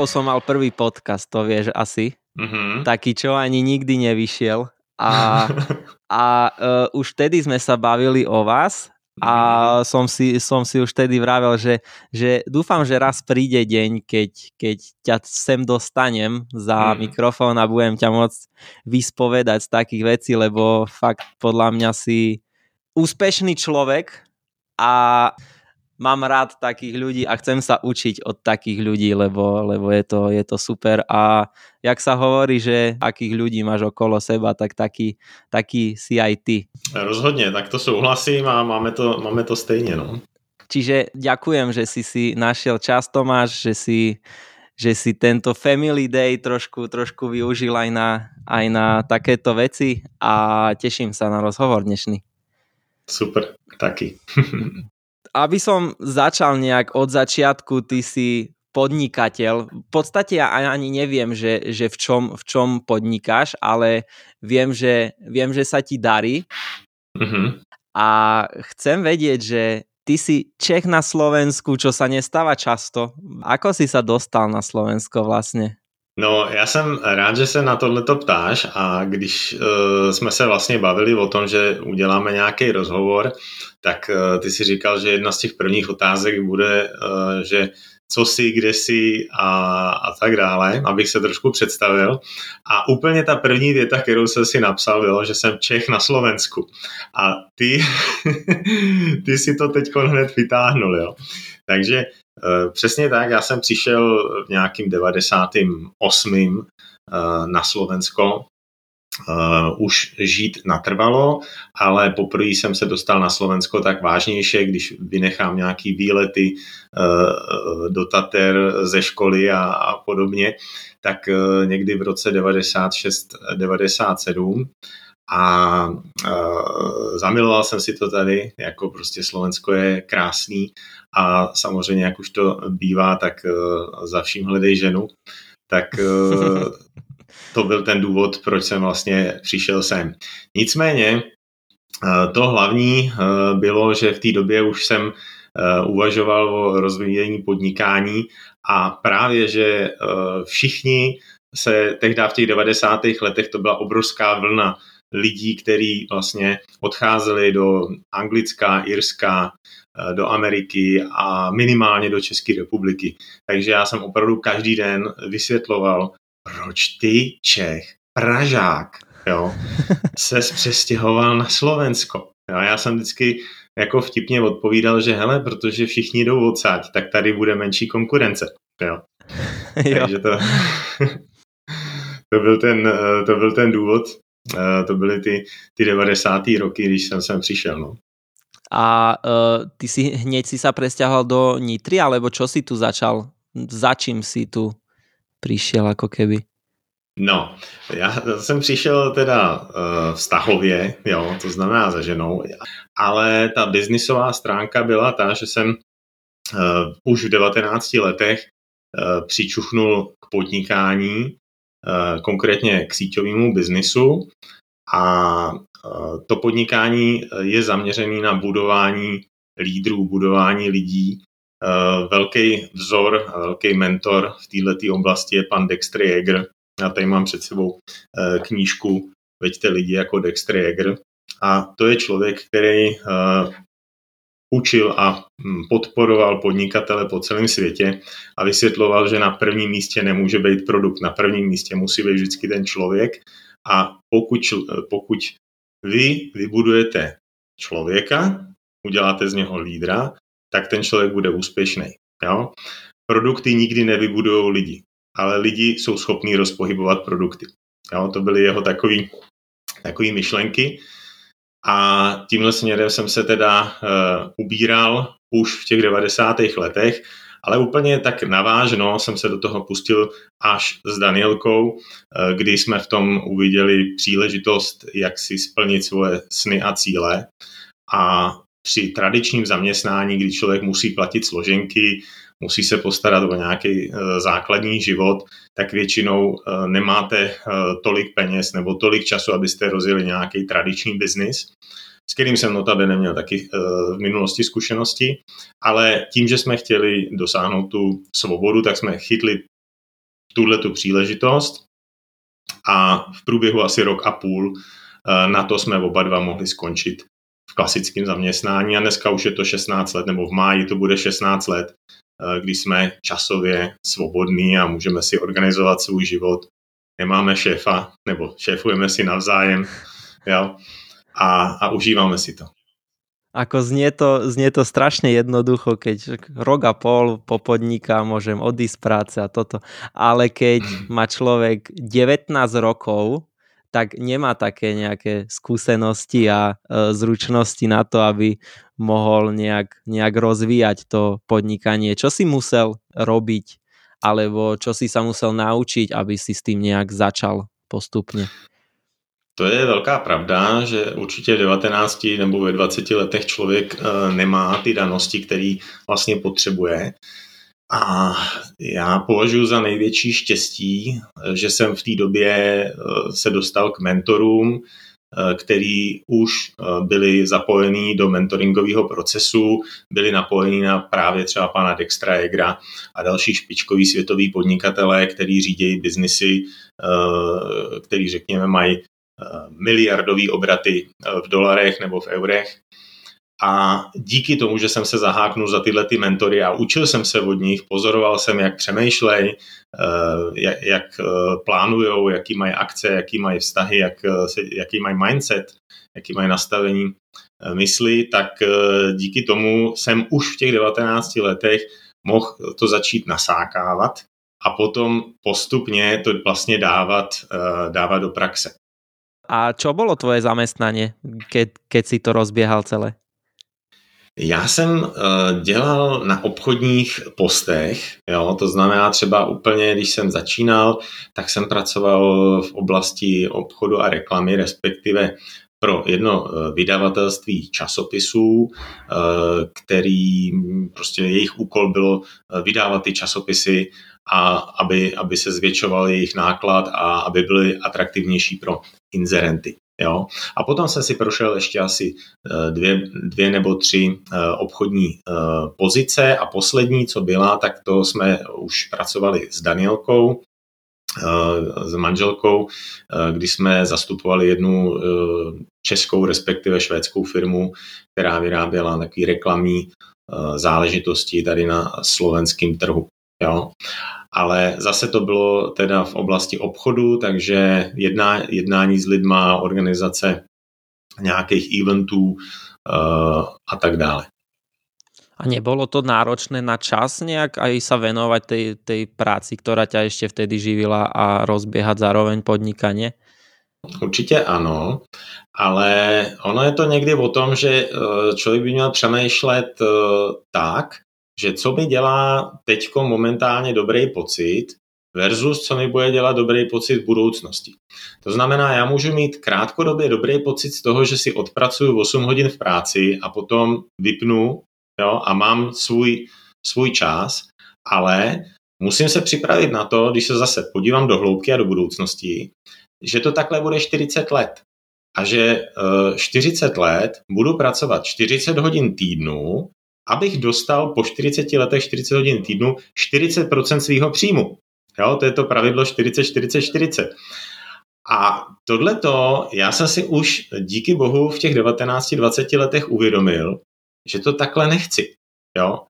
rokov som mal prvý podcast, to vieš asi. Mm-hmm. Taký, čo ani nikdy nevyšiel. A, a uh, už vtedy sme sa bavili o vás a mhm. som si, som si už vtedy vravel, že, že dúfam, že raz príde deň, keď, keď ťa sem dostanem za mm. mikrofón a budem ťa môcť vyspovedať z takých vecí, lebo fakt podľa mňa si úspešný človek a mám rád takých ľudí a chcem sa učiť od takých ľudí, lebo, lebo je, to, je to super a jak sa hovorí, že akých ľudí máš okolo seba, tak taký, taký si aj ty. Rozhodně, tak to souhlasím a máme to, máme to stejně. No. Čiže ďakujem, že si si našiel čas, Tomáš, že si, že si tento Family Day trošku, trošku využil aj na, aj na takéto veci a teším sa na rozhovor dnešný. Super, taky. aby som začal nejak od začiatku, ty si podnikateľ. V podstate ja ani neviem, že, že v, čom, v čom podnikáš, ale viem, že, viem, že sa ti darí. Mm-hmm. A chcem vedieť, že ty si Čech na Slovensku, čo sa nestáva často. Ako si sa dostal na Slovensko vlastne? No, já jsem rád, že se na tohle to ptáš a když uh, jsme se vlastně bavili o tom, že uděláme nějaký rozhovor, tak uh, ty si říkal, že jedna z těch prvních otázek bude, uh, že co si, kde si a, a tak dále, abych se trošku představil. A úplně ta první věta, kterou jsem si napsal, bylo, že jsem Čech na Slovensku. A ty, ty si to teď hned vytáhnul, jo. Takže přesně tak, já jsem přišel v nějakým 98. Eh, na Slovensko, Uh, už žít natrvalo, ale poprvé jsem se dostal na Slovensko tak vážnější, když vynechám nějaký výlety uh, do Tater ze školy a, a podobně, tak uh, někdy v roce 96-97 a uh, zamiloval jsem si to tady, jako prostě Slovensko je krásný a samozřejmě, jak už to bývá, tak uh, za vším hledej ženu, tak uh, to byl ten důvod, proč jsem vlastně přišel sem. Nicméně uh, to hlavní uh, bylo, že v té době už jsem uh, uvažoval o rozvíjení podnikání a právě, že uh, všichni se tehdy v těch 90. letech to byla obrovská vlna lidí, kteří vlastně odcházeli do Anglická, Irska, eh, do Ameriky a minimálně do České republiky. Takže já jsem opravdu každý den vysvětloval, proč ty Čech, Pražák, jo, se přestěhoval na Slovensko. Jo, já jsem vždycky jako vtipně odpovídal, že hele, protože všichni jdou odsaď, tak tady bude menší konkurence. Jo. jo. Takže to, to, byl ten, eh, to byl ten důvod, to byly ty, ty 90. roky, když jsem sem přišel. No. A uh, ty si hneď si sa presťahoval do Nitry, alebo čo si tu začal? Za čím si tu přišel jako keby? No, já jsem přišel teda uh, vztahově, jo, to znamená za ženou, ale ta biznisová stránka byla ta, že jsem uh, už v 19 letech uh, přičuchnul k podnikání Eh, konkrétně k síťovému biznisu a eh, to podnikání eh, je zaměřené na budování lídrů, budování lidí. Velký vzor, velký mentor v této oblasti je pan Dexter Jäger. Já tady mám před sebou knížku Veďte lidi jako Dexter Jäger. A to je člověk, který učil a hm, podporoval podnikatele po celém světě a vysvětloval, že na prvním místě nemůže být produkt, na prvním místě musí být vždycky ten člověk a pokud, pokud vy vybudujete člověka, uděláte z něho lídra, tak ten člověk bude úspěšný. Jo? Produkty nikdy nevybudují lidi, ale lidi jsou schopní rozpohybovat produkty. Jo? To byly jeho takový myšlenky. A tímhle směrem jsem se teda uh, ubíral už v těch 90. letech, ale úplně tak navážno jsem se do toho pustil až s Danielkou, uh, kdy jsme v tom uviděli příležitost, jak si splnit svoje sny a cíle. A při tradičním zaměstnání, kdy člověk musí platit složenky, musí se postarat o nějaký eh, základní život, tak většinou eh, nemáte eh, tolik peněz nebo tolik času, abyste rozjeli nějaký tradiční biznis, s kterým jsem notabene neměl taky v minulosti zkušenosti, ale tím, že jsme chtěli dosáhnout tu svobodu, tak jsme chytli tuhle tu příležitost a v průběhu asi rok a půl na to jsme oba dva mohli skončit v klasickém zaměstnání. A dneska už je to 16 let, nebo v máji to bude 16 let, kdy jsme časově svobodní a můžeme si organizovat svůj život. Nemáme šéfa, nebo šéfujeme si navzájem, jo, a, a užíváme si to. Ako znie to, znie to strašne jednoducho, keď rok a pol popodniká, môžem odísť z práce a toto. Ale keď mhm. má človek 19 rokov, tak nemá také nejaké skúsenosti a e, zručnosti na to, aby mohol nejak, nejak rozvíjať to podnikanie. Čo si musel robiť, alebo čo si sa musel naučiť, aby si s tým nejak začal postupně? To je velká pravda, že určitě v 19 nebo ve 20 letech člověk eh, nemá ty danosti, které vlastně potřebuje. A já považuji za největší štěstí, že jsem v té době eh, se dostal k mentorům, eh, který už byli zapojení do mentoringového procesu, byli napojení na právě třeba pana Dextra Egra a další špičkový světový podnikatelé, který řídí biznisy, který řekněme mají miliardové obraty eh, v dolarech nebo v eurech. A díky tomu, že jsem se zaháknul za tyhle ty mentory a učil jsem se od nich, pozoroval jsem, jak přemýšlej, eh, jak, eh, plánujou, jaký mají akce, jaký mají vztahy, jak, jaký mají mindset, jaký mají nastavení mysli, tak díky tomu jsem už v těch 19 letech mohl to začít nasákávat a potom postupně to vlastně dávat, dávat do praxe. A čo bolo tvoje keď, keď si to rozběhal celé? Já jsem uh, dělal na obchodních postech, jo, to znamená třeba úplně, když jsem začínal, tak jsem pracoval v oblasti obchodu a reklamy, respektive pro jedno uh, vydavatelství časopisů, uh, který prostě jejich úkol bylo vydávat ty časopisy a aby, aby se zvětšoval jejich náklad a aby byly atraktivnější pro inzerenty. Jo? A potom jsem si prošel ještě asi eh, dvě, dvě nebo tři eh, obchodní eh, pozice a poslední, co byla, tak to jsme už pracovali s Danielkou, s manželkou, kdy jsme zastupovali jednu českou, respektive švédskou firmu, která vyráběla takový reklamní záležitosti tady na slovenském trhu. Jo ale zase to bylo teda v oblasti obchodu, takže jedná, jednání s lidma, organizace nějakých eventů uh, a tak dále. A nebolo to náročné na čas nejak aj sa venovať tej, tej práci, ktorá ťa ešte vtedy živila a rozbiehať zároveň podnikanie? Určitě ano, ale ono je to někdy o tom, že eh, člověk by měl přemýšlet eh, tak, že co mi dělá teď momentálně dobrý pocit versus co mi bude dělat dobrý pocit v budoucnosti. To znamená, já můžu mít krátkodobě dobrý pocit z toho, že si odpracuju 8 hodin v práci a potom vypnu jo, a mám svůj, svůj čas, ale musím se připravit na to, když se zase podívám do hloubky a do budoucnosti, že to takhle bude 40 let. A že 40 eh, let budu pracovat 40 hodin týdnu abych dostal po 40 letech 40 hodin týdnu 40% svého příjmu. Jo, to je to pravidlo 40, 40, 40. A tohleto já jsem si už díky bohu v těch 19-20 letech uvědomil, že to takhle nechci. Jo?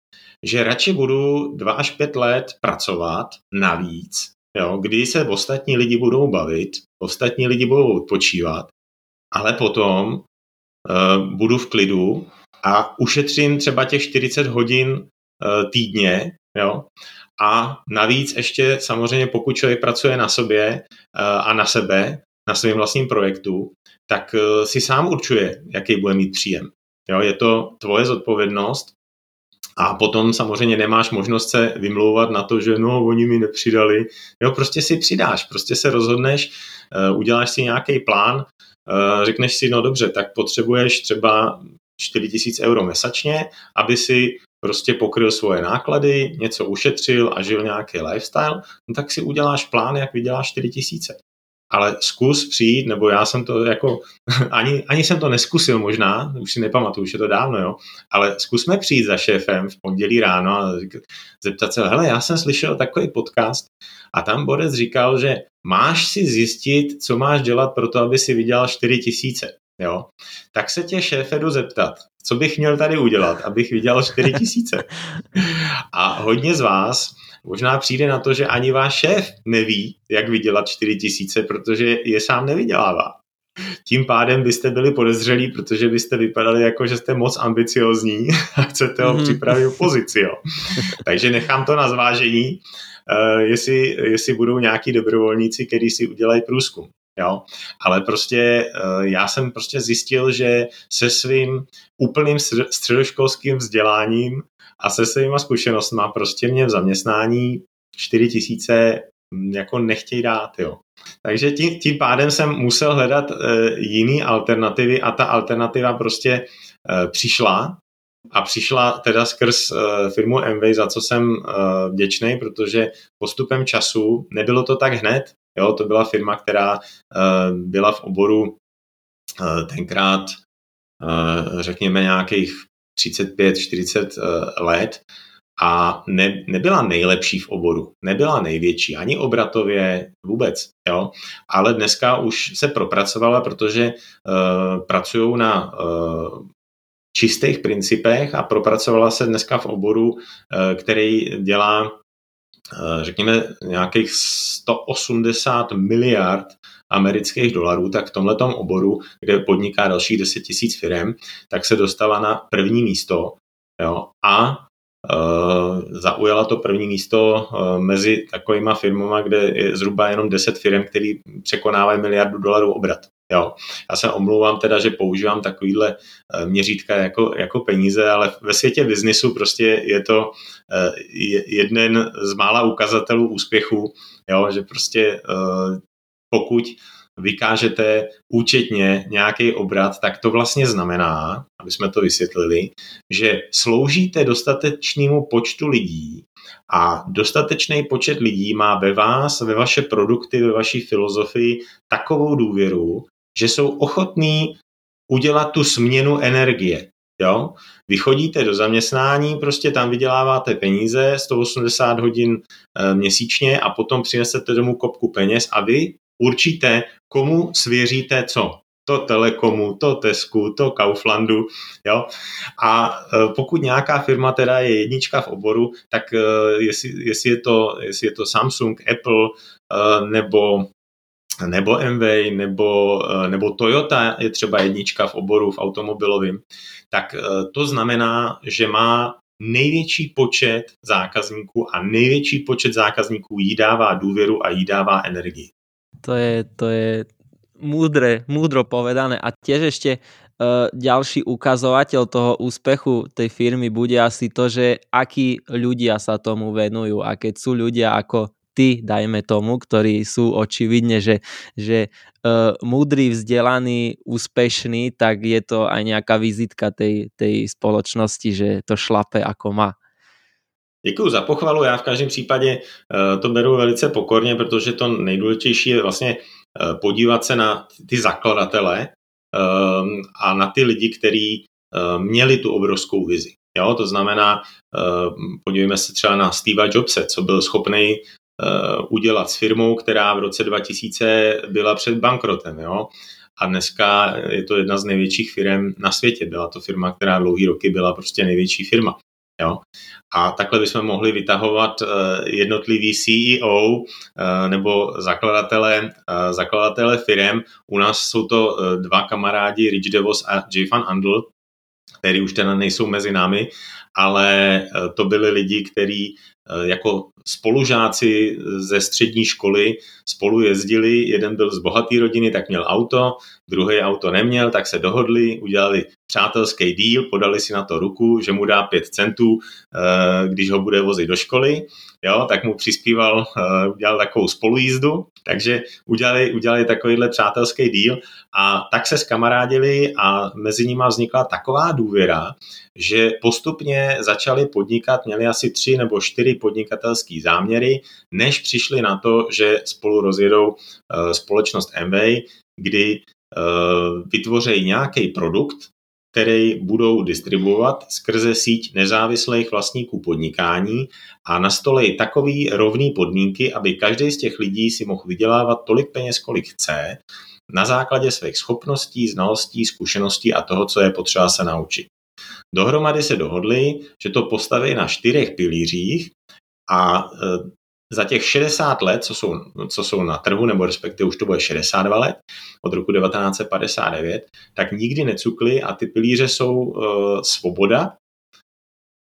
Že radši budu 2 až 5 let pracovat navíc, jo? kdy se ostatní lidi budou bavit, ostatní lidi budou odpočívat, ale potom uh, budu v klidu a ušetřím třeba těch 40 hodin uh, týdně, jo, a navíc ještě samozřejmě pokud člověk pracuje na sobě uh, a na sebe, na svém vlastním projektu, tak uh, si sám určuje, jaký bude mít příjem. Jo, je to tvoje zodpovědnost a potom samozřejmě nemáš možnost se vymlouvat na to, že no, oni mi nepřidali. Jo, prostě si přidáš, prostě se rozhodneš, uděláš si nějaký plán, řekneš si, no dobře, tak potřebuješ třeba 4 tisíc euro mesačně, aby si prostě pokryl svoje náklady, něco ušetřil a žil nějaký lifestyle, no tak si uděláš plán, jak vyděláš 4 tisíce. ale zkus přijít, nebo já jsem to jako, ani, ani jsem to neskusil možná, už si nepamatuju, už je to dávno, jo, ale zkusme přijít za šéfem v pondělí ráno a zeptat se, hele, já jsem slyšel takový podcast a tam Borec říkal, že máš si zjistit, co máš dělat pro to, aby si vydělal 4 tisíce. Jo? Tak se tě šéfe jdu zeptat, co bych měl tady udělat, abych vydělal 4 tisíce. A hodně z vás možná přijde na to, že ani váš šéf neví, jak vydělat 4 tisíce, protože je sám nevydělává. Tím pádem byste byli podezřelí, protože byste vypadali jako, že jste moc ambiciozní a chcete ho mhm. připravit o pozici. Jo. Takže nechám to na zvážení, uh, jestli, jestli budou nějaký dobrovolníci, kteří si udělají průzkum. Jo? Ale prostě uh, já jsem prostě zjistil, že se svým úplným středoškolským vzděláním a se svýma zkušenostmi prostě mě v zaměstnání 4 tisíce hm, jako nechtějí dát, jo. Takže tím, tím pádem jsem musel hledat uh, jiný alternativy a ta alternativa prostě uh, přišla a přišla teda skrz uh, firmu MV, za co jsem uh, vděčný, protože postupem času nebylo to tak hned, jo, to byla firma, která uh, byla v oboru uh, tenkrát uh, řekněme nějakých 35-40 uh, let a ne, nebyla nejlepší v oboru, nebyla největší, ani obratově vůbec, jo, ale dneska už se propracovala, protože uh, pracují na uh, čistých principech a propracovala se dneska v oboru, uh, který dělá řekněme nějakých 180 miliard amerických dolarů, tak v tomhle oboru, kde podniká dalších 10 tisíc firm, tak se dostala na první místo jo, a Uh, zaujala to první místo uh, mezi takovýma firmama, kde je zhruba jenom 10 firm, který překonávají miliardu dolarů obrat. Jo. Já se omlouvám teda, že používám takovýhle uh, měřítka jako, jako peníze, ale ve světě biznisu prostě je to jeden z mála ukazatelů úspěchu, jo, že prostě pokud vykážete účetně nějaký obrat, tak to vlastně znamená, aby jsme to vysvětlili, že sloužíte dostatečnému počtu lidí a dostatečný počet lidí má ve vás, ve vaše produkty, ve vaší filozofii takovou důvěru, že jsou ochotní udělat tu směnu energie. Jo? Vy chodíte do zaměstnání, prostě tam vyděláváte peníze, 180 hodin e, měsíčně a potom přinesete domů kopku peněz a vy určíte, komu svěříte co. To Telekomu, to Tesku, to Kauflandu. Jo? A e, pokud nějaká firma teda je jednička v oboru, tak e, jestli, jestli, je, to, jestli je to Samsung, Apple nebo nebo MV, nebo, nebo Toyota je třeba jednička v oboru v automobilovém, tak to znamená, že má největší počet zákazníků a největší počet zákazníků jí dává důvěru a jí dává energii. To je, to je múdre, múdro povedané. A tiež ešte uh, ďalší ukazovateľ toho úspechu tej firmy bude asi to, že akí ľudia sa tomu venujú a keď sú ľudia ako ty, dajme tomu, ktorí sú očividne, že, že uh, múdry, vzdelaný, úspešný, tak je to aj nejaká vizitka tej, tej spoločnosti, že to šlape ako má. Děkuji za pochvalu, já v každém případě uh, to beru velice pokorně, protože to nejdůležitější je vlastně uh, podívat se na ty zakladatele a na ty lidi, kteří měli tu obrovskou vizi. Jo, to znamená, podívejme se třeba na Steve Jobse, co byl schopný udělat s firmou, která v roce 2000 byla před bankrotem. Jo? A dneska je to jedna z největších firm na světě. Byla to firma, která dlouhý roky byla prostě největší firma. Jo? A takhle bychom mohli vytahovat eh, jednotlivý CEO eh, nebo zakladatele, eh, zakladatele firm. U nás jsou to dva kamarádi, Rich DeVos a Jay Van Andel, který už teda nejsou mezi námi, ale to byli lidi, kteří jako spolužáci ze střední školy spolu jezdili, jeden byl z bohaté rodiny, tak měl auto, druhý auto neměl, tak se dohodli, udělali přátelský díl, podali si na to ruku, že mu dá pět centů, eh, když ho bude vozit do školy, jo, tak mu přispíval, eh, udělal takovou spolujízdu, takže udělali, udělali takovýhle přátelský díl a tak se skamarádili a mezi nimi vznikla taková důvěra, že postupně začali podnikat, měli asi tři nebo čtyři podnikatelské záměry, než přišli na to, že spolu rozjedou společnost Amway, kdy vytvoří nějaký produkt, který budou distribuovat skrze síť nezávislých vlastníků podnikání a nastolejí takový rovný podmínky, aby každý z těch lidí si mohl vydělávat tolik peněz, kolik chce, na základě svých schopností, znalostí, zkušeností a toho, co je potřeba se naučit. Dohromady se dohodli, že to postaví na čtyřech pilířích a e, za těch 60 let, co jsou, co jsou na trhu, nebo respektive už to bude 62 let, od roku 1959, tak nikdy necukli a ty pilíře jsou uh, svoboda,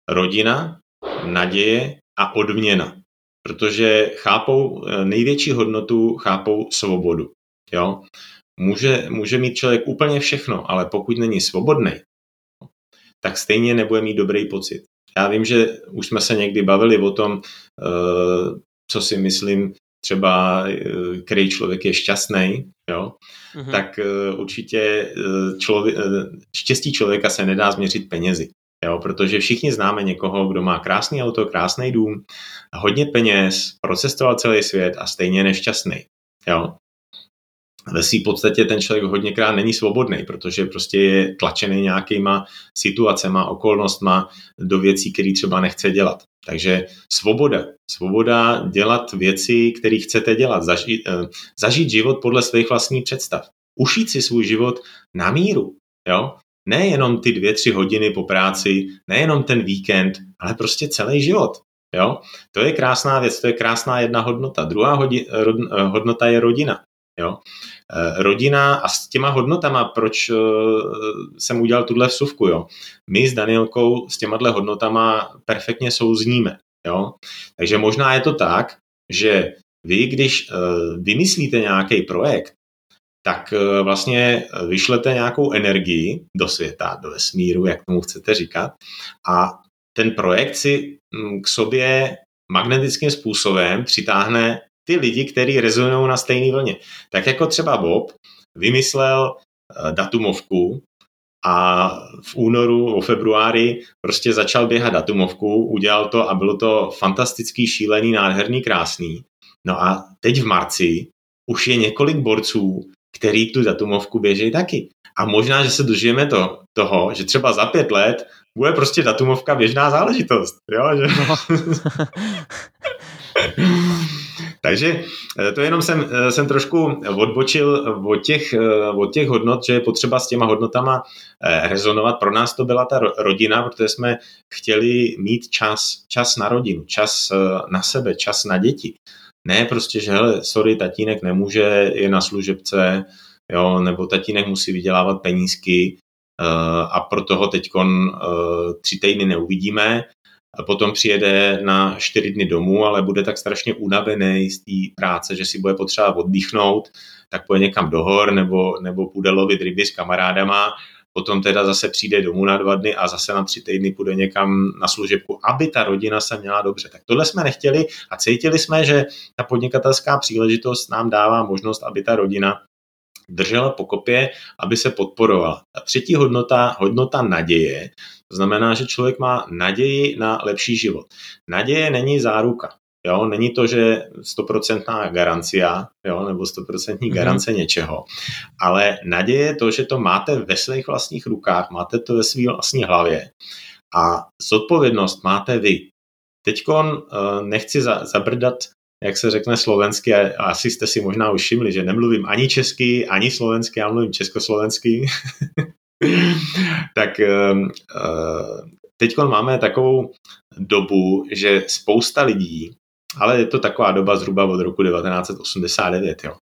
rodina, naděje a odměna. Protože chápou e, největší hodnotu, chápou svobodu. Jo? Může, může mít člověk úplně všechno, ale pokud není svobodný, tak stejně nebude mít dobrý pocit. Já vím, že už jsme se někdy bavili o tom, e, co si myslím, třeba eh, který člověk je šťastný, jo, mm-hmm. tak eh, určitě eh, člověk, štěstí člověka se nedá změřit penězi. Jo, protože všichni známe někoho, kdo má krásný auto, krásný dům, hodně peněz, procestoval celý svět a stejně nešťastný. Jo ve své podstatě ten člověk hodněkrát není svobodný, protože prostě je tlačený nějakýma situacema, okolnostma do věcí, které třeba nechce dělat. Takže svoboda. Svoboda dělat věci, které chcete dělat. Zažít, eh, zažít život podle svých vlastních představ. Ušít si svůj život na míru. Jo? Nejenom ty dvě, tři hodiny po práci, nejenom ten víkend, ale prostě celý život. Jo? To je krásná věc, to je krásná jedna hodnota. Druhá hodi, eh, hodnota je rodina. Jo? Eh, rodina a s těma hodnotama, proč eh, jsem udělal tuhle vsuvku, jo. My s Danielkou s těma hodnotama perfektně souzníme, jo. Takže možná je to tak, že vy, když eh, vymyslíte nějaký projekt, tak vlastně vyšlete nějakou energii do světa, do vesmíru, jak tomu chcete říkat, a ten projekt si mm, k sobě magnetickým způsobem přitáhne ty lidi, kteří rezonují na stejné vlně. Tak jako třeba Bob vymyslel eh, datumovku a v únoru, o februári prostě začal běhat datumovku, udělal to a bylo to fantastický, šílený, nádherný, krásný. No a teď v marci už je několik borců, který tu datumovku běží taky. A možná, že se dožijeme to, toho, že třeba za pět let bude prostě datumovka běžná záležitost. Jo? Že... No. Takže eh, to jenom jsem, eh, jsem trošku odbočil od těch, eh, od těch hodnot, že je potřeba s těma hodnotama rezonovat. Pro nás to byla ta rodina, protože jsme chtěli mít čas, čas na rodinu, čas na sebe, čas na děti. Ne prostě, že hele, sorry, tatínek nemůže, je na služebce, jo, nebo tatínek musí vydělávat penízky, a proto ho teď tři týdny neuvidíme, a potom přijede na čtyři dny domů, ale bude tak strašně unavený z té práce, že si bude potřeba oddychnout, tak půjde někam do hor nebo, nebo půjde lovit ryby s kamarádama, potom teda zase přijde domů na dva dny a zase na tři týdny půjde někam na služebku, aby ta rodina se měla dobře. Tak tohle jsme nechtěli a cítili jsme, že ta podnikatelská příležitost nám dává možnost, aby ta rodina držela pokopě, aby se podporovala. A třetí hodnota, hodnota naděje, to znamená, že člověk má naději na lepší život. Naděje není záruka. Jo, není to, že stoprocentná garancia, jo, nebo stoprocentní mhm. garance mm-hmm. něčeho, ale naděje je to, že to máte ve svých vlastních rukách, máte to ve své vlastní hlavě a zodpovědnost máte vy. Teď uh, nechci za, zabrdat jak se řekne slovensky, a asi jste si možná už všimli, že nemluvím ani česky, ani slovensky, já mluvím československy. tak uh, teď máme takovou dobu, že spousta lidí, ale je to taková doba zhruba od roku 1989, jo,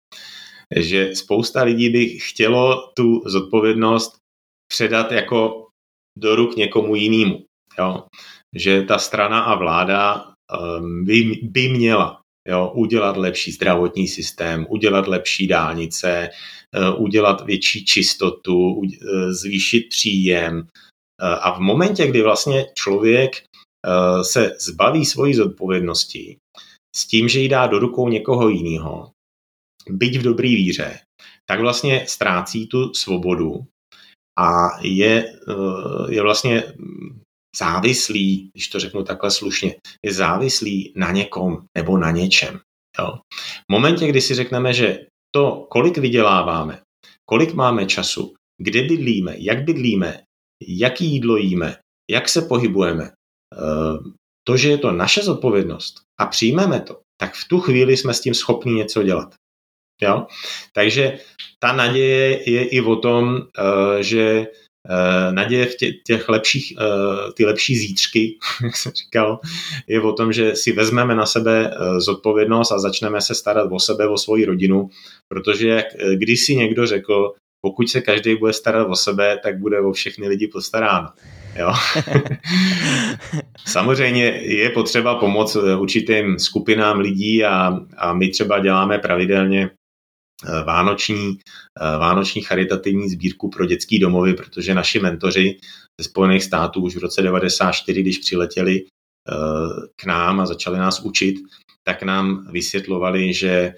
že spousta lidí by chtělo tu zodpovědnost předat jako do ruk někomu jinému. Jo? Že ta strana a vláda um, by, by měla Jo, udělat lepší zdravotní systém, udělat lepší dálnice, eh, udělat větší čistotu, eh, zvýšit příjem. Eh, a v momentě, kdy vlastně člověk se zbaví svojí zodpovědnosti s tím, že ji dá do rukou někoho jiného, byť v dobrý víře, tak vlastně ztrácí tu svobodu a je, je vlastně závislý, když to řeknu takhle slušně, je závislý na někom nebo na něčem. Jo. V momentě, kdy si řekneme, že to, kolik vyděláváme, kolik máme času, kde bydlíme, jak bydlíme, jaký jídlo jíme, jak se pohybujeme, eh, to, že je to naše zodpovědnost a přijmeme to, tak v tu chvíli jsme s tím schopni něco dělat. Jo? Takže ta naděje je i o tom, eh, že naděje v těch lepších, ty lepší zítřky, jak jsem říkal, je o tom, že si vezmeme na sebe zodpovědnost a začneme se starat o sebe, o svoji rodinu, protože když si někdo řekl, pokud se každý bude starat o sebe, tak bude o všechny lidi postaráno. Jo. Samozřejmě je potřeba pomoc určitým skupinám lidí a, a my třeba děláme pravidelně eh, vánoční, eh, vánoční charitativní sbírku pro dětský domovy, protože naši mentoři ze Spojených států už v roce 94, když přiletěli eh, k nám a začali nás učit, tak nám vysvětlovali, že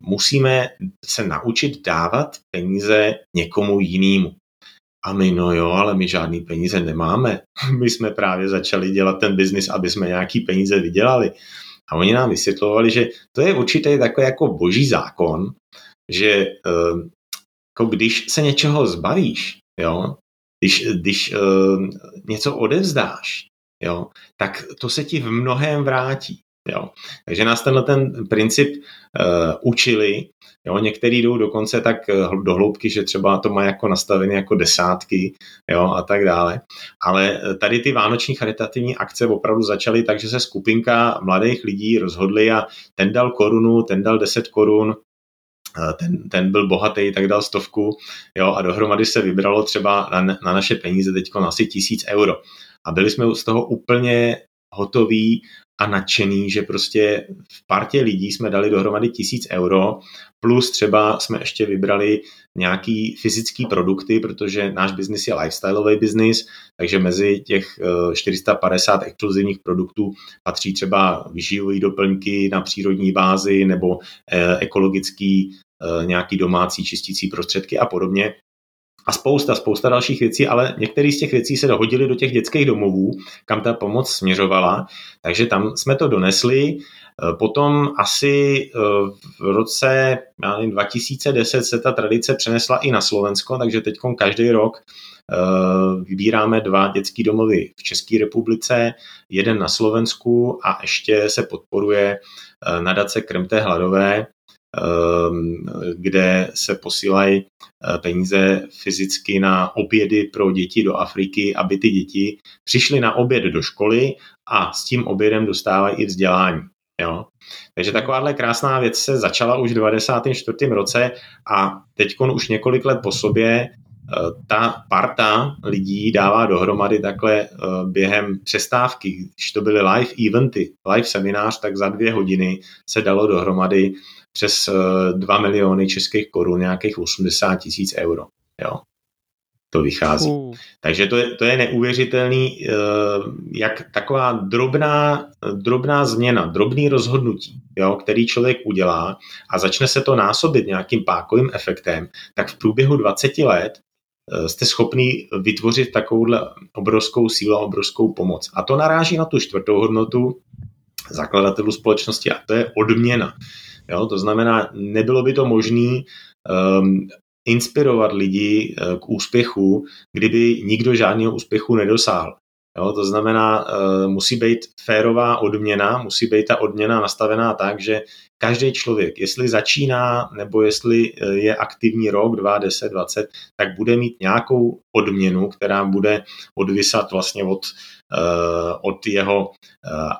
musíme se naučit dávat peníze někomu jinému. A my, no jo, ale my žádný peníze nemáme. My jsme právě začali dělat ten biznis, aby jsme nějaký peníze vydělali. A oni nám vysvětlovali, že to je určitě takový jako boží zákon, že eh, jako když se něčeho zbavíš, jo, když, když uh, něco odevzdáš, jo, tak to se ti v mnohem vrátí. Jo. Takže nás tenhle ten princip uh, učili, jo. některý jdou dokonce tak eh, do hloubky, že třeba to má jako nastavené jako desátky jo, a tak dále. Ale eh, tady ty vánoční charitativní akce opravdu začaly tak, že se skupinka mladých lidí rozhodli a ten dal korunu, ten dal deset korun, ten, ten byl bohatý, tak dal stovku, jo, a dohromady se vybralo třeba na, na naše peníze teď asi tisíc euro. A byli jsme z toho úplně hotoví a nadšený, že prostě v partě lidí jsme dali dohromady tisíc euro, plus třeba jsme ještě vybrali nějaký fyzický produkty, protože náš biznis je lifestyleový biznis, takže mezi těch 450 eh, exkluzivních produktů patří třeba vyživové doplňky na přírodní bázi nebo eh, ekologický eh, nějaký domácí čistící prostředky a podobně a spousta, spousta dalších věcí, ale některé z těch věcí se dohodily do těch dětských domovů, kam ta pomoc směřovala, takže tam jsme to donesli. E, potom asi e, v roce já nevím, 2010 se ta tradice přenesla i na Slovensko, takže teď každý rok e, vybíráme dva dětské domovy v České republice, jeden na Slovensku a ještě se podporuje nadace Krmté hladové, kde se posílají eh, peníze fyzicky na obědy pro děti do Afriky, aby ty děti přišly na oběd do školy a s tím obědem dostávají i vzdělání. Jo? Takže takováhle krásná věc se začala už v 94. roce a teď už několik let po sobě eh, ta parta lidí dává dohromady takhle eh, během přestávky. Když to byly live eventy, live seminář, tak za dvě hodiny se dalo dohromady přes 2 eh, miliony českých korun, nějakých 80 tisíc euro. Jo. To vychází. Uh. Takže to je, to je neuvěřitelný, eh, jak taková drobná, drobná změna, drobný rozhodnutí, jo, který člověk udělá a začne se to násobit nějakým pákovým efektem, tak v průběhu 20 let eh, jste schopný vytvořit takovouhle obrovskou sílu a obrovskou pomoc. A to naráží na tu čtvrtou hodnotu zakladatelů společnosti a to je odměna. Jo? To znamená, nebylo by to možné um, inspirovat lidi uh, k úspěchu, kdyby nikdo žádného úspěchu nedosáhl. Jo, to znamená, uh, musí být férová odměna, musí být ta odměna nastavená tak, že každý člověk, jestli začíná nebo jestli uh, je aktivní rok, dva, deset, dvacet, tak bude mít nějakou odměnu, která bude odvisat vlastně od, od jeho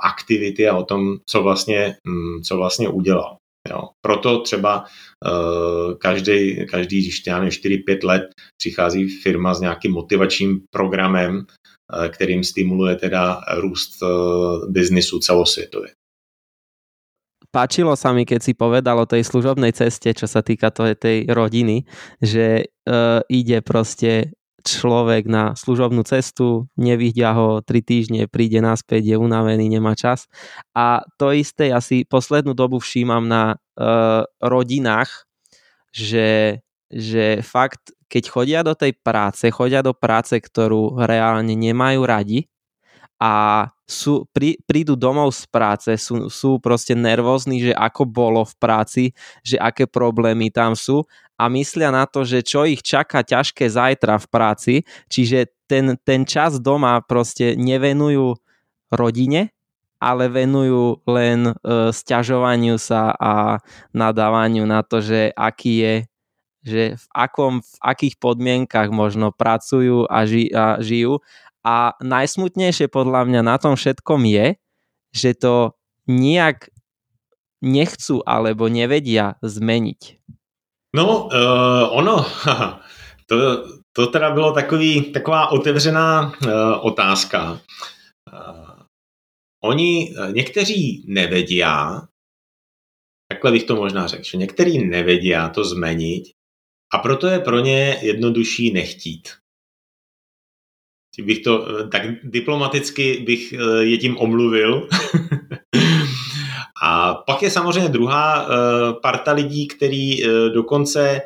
aktivity a o tom, co vlastně, um, co vlastně udělal. Jo. Proto třeba uh, každý, každý 4-5 let přichází firma s nějakým motivačním programem, uh, kterým stimuluje teda růst uh, biznisu celosvětově. Páčilo sa mi, keď si povedal o tej služobnej ceste, čo sa týka tej rodiny, že uh, ide proste človek na služobnú cestu, nevidia ho tri týždne, príde naspäť, je unavený, nemá čas. A to isté asi poslednú dobu všímam na uh, rodinách, že, že fakt keď chodia do tej práce, chodia do práce, ktorú reálne nemajú radi a sú, prí, prídu domov z práce, sú, sú proste nervózni, že ako bolo v práci, že aké problémy tam sú a myslia na to, že čo ich čaká ťažké zajtra v práci, čiže ten, ten čas doma proste nevenujú rodine, ale venujú len uh, sťažovaniu sa a nadávaniu na to, že aký je že v, akom, v akých podmienkach možno pracujú a, ži, a žijú a najsmutnejšie podľa mňa na tom všetkom je, že to nijak nechcú alebo nevedia zmeniť. No, uh, ono, to, to teda bylo takový, taková otevřená uh, otázka. Uh, oni, někteří nevedí, takhle bych to možná řekl, že někteří nevedí to změnit a proto je pro ně jednodušší nechtít bych to, tak diplomaticky bych je tím omluvil. a pak je samozřejmě druhá eh, parta lidí, který dokonce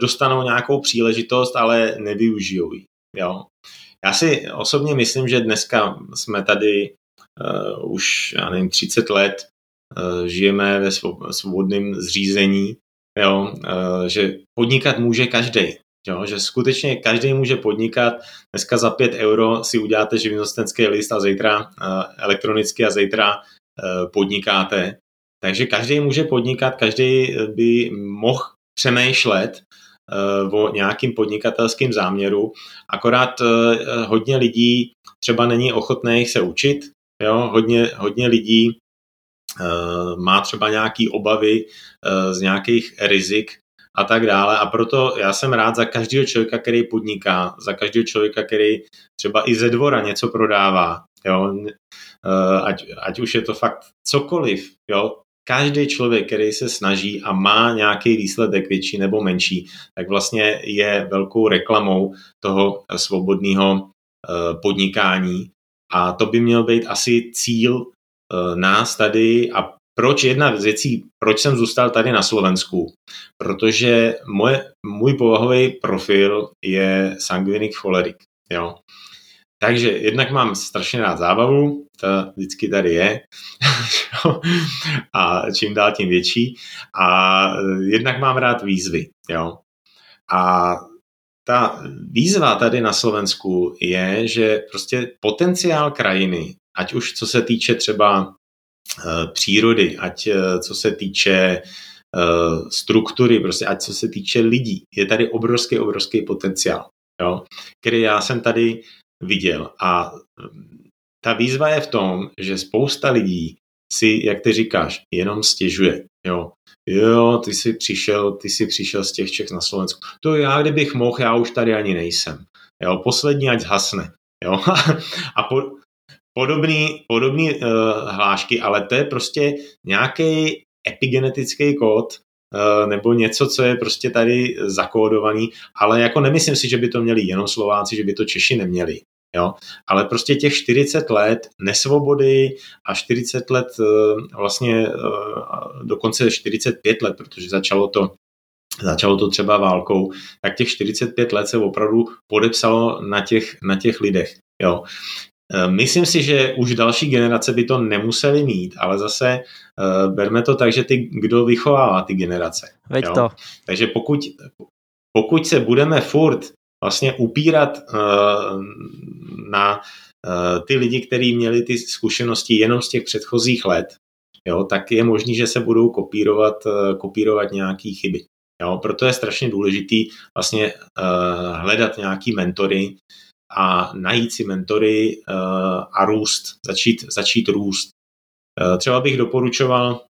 dostanou nějakou příležitost, ale nevyužijou ji. Jo. Já si osobně myslím, že dneska jsme tady uh, už, já nevím, 30 let, uh, žijeme ve svobodném zřízení, jo, uh, že podnikat může každý. Jo, že skutečně každý může podnikat. Dneska za 5 euro si uděláte živnostenský list a zítra uh, elektronicky a zítra podnikáte. Takže každý může podnikat, každý by mohl přemýšlet uh, o nějakým podnikatelským záměru. Akorát hodně lidí třeba není ochotných se učit. Jo? Hodně, hodně lidí má třeba nějaké obavy z nějakých rizik, a tak dále. A proto já jsem rád za každého člověka, který podniká, za každého člověka, který třeba i ze dvora něco prodává. Jo? Eh, ať, ať už je to fakt cokoliv. Jo? Každý člověk, který se snaží a má nějaký výsledek větší nebo menší, tak vlastně je velkou reklamou toho svobodného eh, podnikání. A to by měl být asi cíl eh, nás tady a proč jedna z věcí, proč jsem zůstal tady na Slovensku? Protože moje, můj povahový profil je sangvinik cholerik. Jo. Takže jednak mám strašně rád zábavu, ta vždycky tady je a čím dál tím větší. A jednak mám rád výzvy. Jo. A ta výzva tady na Slovensku je, že prostě potenciál krajiny, ať už co se týče třeba Eh, přírody, ať eh, co se týče eh, struktury, prostě ať co se týče lidí. Je tady obrovský, obrovský potenciál, jo, který já jsem tady viděl. A ta výzva je v tom, že spousta lidí si, jak ty říkáš, jenom stěžuje. Jo, jo, ty jsi přišel, ty jsi přišel z těch Čech na Slovensku. To já, kdybych mohl, já už tady ani nejsem. Jo, poslední ať zhasne. Jo, a po, podobný, podobný uh, hlášky, ale to je prostě nějaký epigenetický kód, nebo něco, co je prostě tady zakódovaný, ale jako nemyslím si, že by to měli jenom Slováci, že by to Češi neměli. Jo? Ale prostě těch 40 let nesvobody a 40 let uh, vlastně uh, dokonce 45 let, protože začalo to začalo to třeba válkou, tak těch 45 let se opravdu podepsalo na těch, na těch lidech. Jo. Eh, myslím si, že už další generace by to nemuseli mít, ale zase uh, berme to tak, že ty, kdo vychovává ty generace. Veď jo? to. Takže pokud, pokud se budeme furt vlastně upírat uh, na uh, ty lidi, kteří měli ty zkušenosti jenom z těch předchozích let, jo, tak je možný, že se budou kopírovat, uh, kopírovat nějaké chyby. Jo, proto je strašně důležitý vlastně uh, hledat nějaký mentory, a najít si mentory eh, a růst, začít, začít růst. Eh, třeba bych doporučoval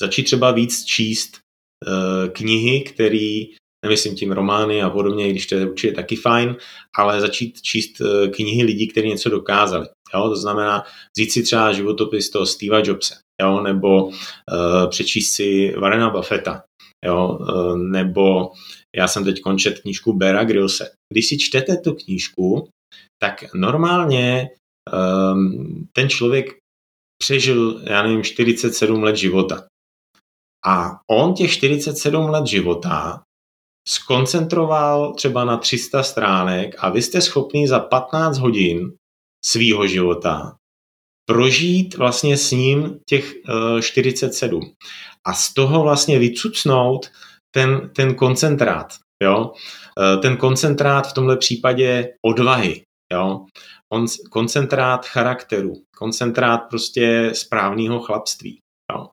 začít třeba víc číst eh, knihy, které nemyslím tím romány a podobně, když to je určitě taky fajn, ale začít číst knihy lidí, kteří něco dokázali. Jo? To znamená vzít si třeba životopis toho Steva Jobse, jo? nebo uh, přečíst si Warrena Buffetta, jo? Uh, nebo já jsem teď končet knížku Bera Grillse. Když si čtete tu knížku, tak normálně um, ten člověk přežil, já nevím, 47 let života. A on těch 47 let života skoncentroval třeba na 300 stránek a vy jste schopný za 15 hodin svýho života prožít vlastně s ním těch 47 a z toho vlastně vycucnout ten, ten koncentrát. Jo? Ten koncentrát v tomhle případě odvahy. Jo? On, koncentrát charakteru, koncentrát prostě správného chlapství. Jo?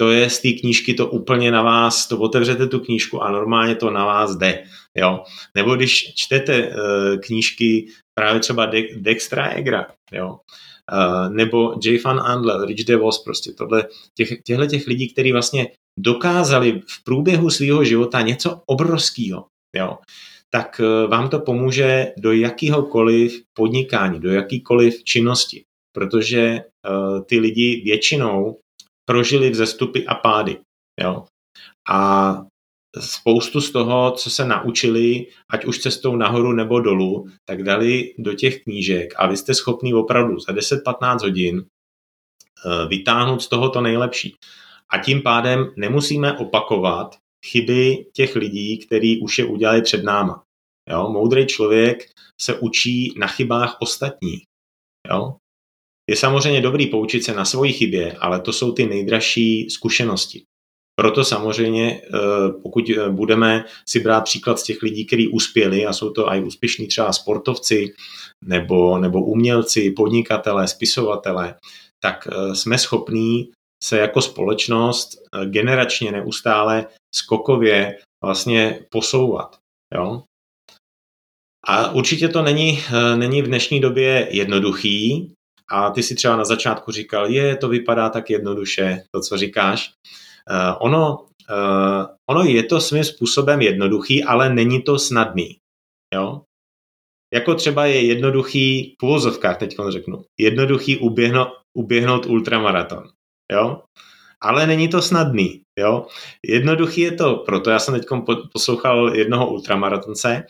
To je z té knížky to úplně na vás, to otevřete tu knížku a normálně to na vás jde. Jo? Nebo když čtete uh, knížky právě třeba De- Dextra Egra, jo? Uh, nebo J. Van Andler, Rich DeVos, prostě tohle, těch, těchto těch lidí, kteří vlastně dokázali v průběhu svého života něco obrovského, jo, tak uh, vám to pomůže do jakýhokoliv podnikání, do jakýkoliv činnosti, protože uh, ty lidi většinou prožili vzestupy a pády. Jo? A spoustu z toho, co se naučili, ať už cestou nahoru nebo dolů, tak dali do těch knížek a vy jste schopni opravdu za 10-15 hodin eh, vytáhnout z toho to nejlepší. A tím pádem nemusíme opakovat chyby těch lidí, který už je udělali před náma. Jo? Moudrý člověk se učí na chybách ostatních. Jo? Je samozřejmě dobrý poučit se na svoji chybě, ale to jsou ty nejdražší zkušenosti. Proto samozřejmě, eh, pokud eh, budeme si brát příklad z těch lidí, kteří uspěli a jsou to i úspěšní třeba sportovci nebo, nebo umělci, podnikatelé, spisovatelé, tak eh, jsme schopní se jako společnost generačně neustále skokově vlastně posouvat. Jo? A určitě to není, není v dnešní době jednoduchý, a ty si třeba na začátku říkal, je, to vypadá tak jednoduše, to, co říkáš. Uh, ono, ono je to svým způsobem jednoduchý, ale není to snadný. Jo? Jako třeba je jednoduchý, v teď řeknu, jednoduchý uběhnout, uběhnout ultramaraton. Jo? Ale není to snadný. Jo? Jednoduchý je to, proto já jsem teď poslouchal jednoho ultramaratonce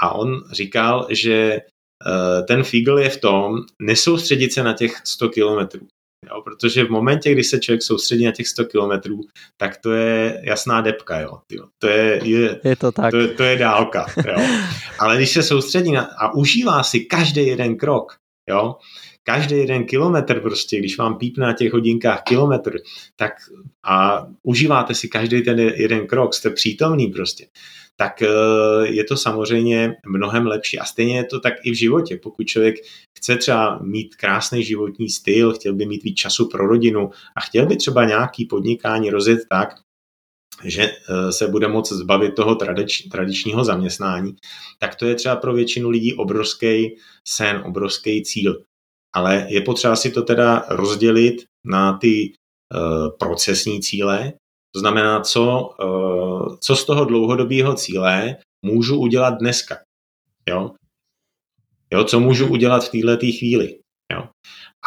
a on říkal, že Eh, ten fígl je v tom nesoustředit se na těch 100 kilometrů. Jo, protože v momentě, kdy se člověk soustředí na těch 100 kilometrů, tak to je jasná depka, jo. Tyjo. To je, je, je to tak. To, to je dálka, jo. Ale když se soustředí na, a užívá si každý jeden krok, jo, každý jeden kilometr prostě, když vám pípne na těch hodinkách kilometr, tak a užíváte si každý ten jeden krok, jste přítomný prostě, tak eh, je to samozřejmě mnohem lepší. A stejně je to tak i v životě. Pokud člověk chce třeba mít krásný životní styl, chtěl by mít víc času pro rodinu a chtěl by třeba nějaký podnikání rozjet tak, že eh, se bude moct zbavit toho tradič, tradičního zaměstnání, tak to je třeba pro většinu lidí obrovský sen, obrovský cíl. Ale je potřeba si to teda rozdělit na ty uh, procesní cíle, to znamená, co, uh, co z toho dlouhodobého cíle můžu udělat dneska. Jo? Jo, co můžu udělat v této chvíli. Jo?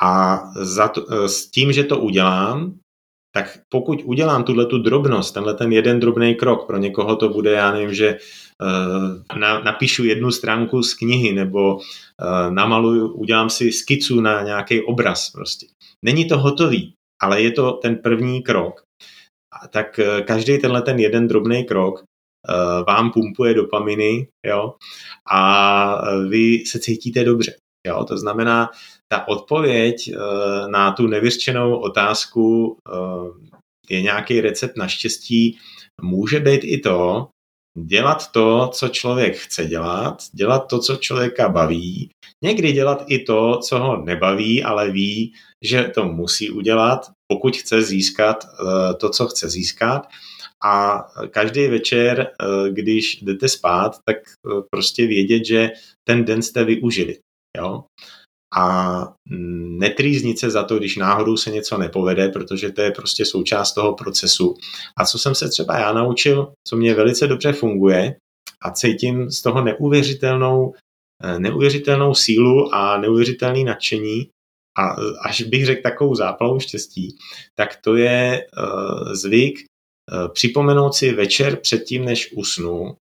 A za to, uh, s tím, že to udělám, tak pokud udělám tuhle tu drobnost, tenhle ten jeden drobný krok, pro někoho to bude, já nevím, že na, napíšu jednu stránku z knihy nebo namaluju, udělám si skicu na nějaký obraz prostě. Není to hotový, ale je to ten první krok. A tak uh, každý tenhle ten jeden drobný krok uh, vám pumpuje dopaminy, jo, a vy se cítíte dobře. Jo, to znamená, ta odpověď na tu nevyřčenou otázku je nějaký recept na štěstí, může být i to, dělat to, co člověk chce dělat, dělat to, co člověka baví, někdy dělat i to, co ho nebaví, ale ví, že to musí udělat, pokud chce získat uh, to, co chce získat. A každý večer, když jdete spát, tak prostě vědět, že ten den jste využili. Jo? A netrýznit se za to, když náhodou se něco nepovede, protože to je prostě součást toho procesu. A co jsem se třeba já naučil, co mě velice dobře funguje a cítím z toho neuvěřitelnou, eh, neuvěřitelnou sílu a neuvěřitelný nadšení, a až bych řekl takovou záplavu štěstí, tak to je uh, zvyk uh, připomenout si večer předtím, než usnu,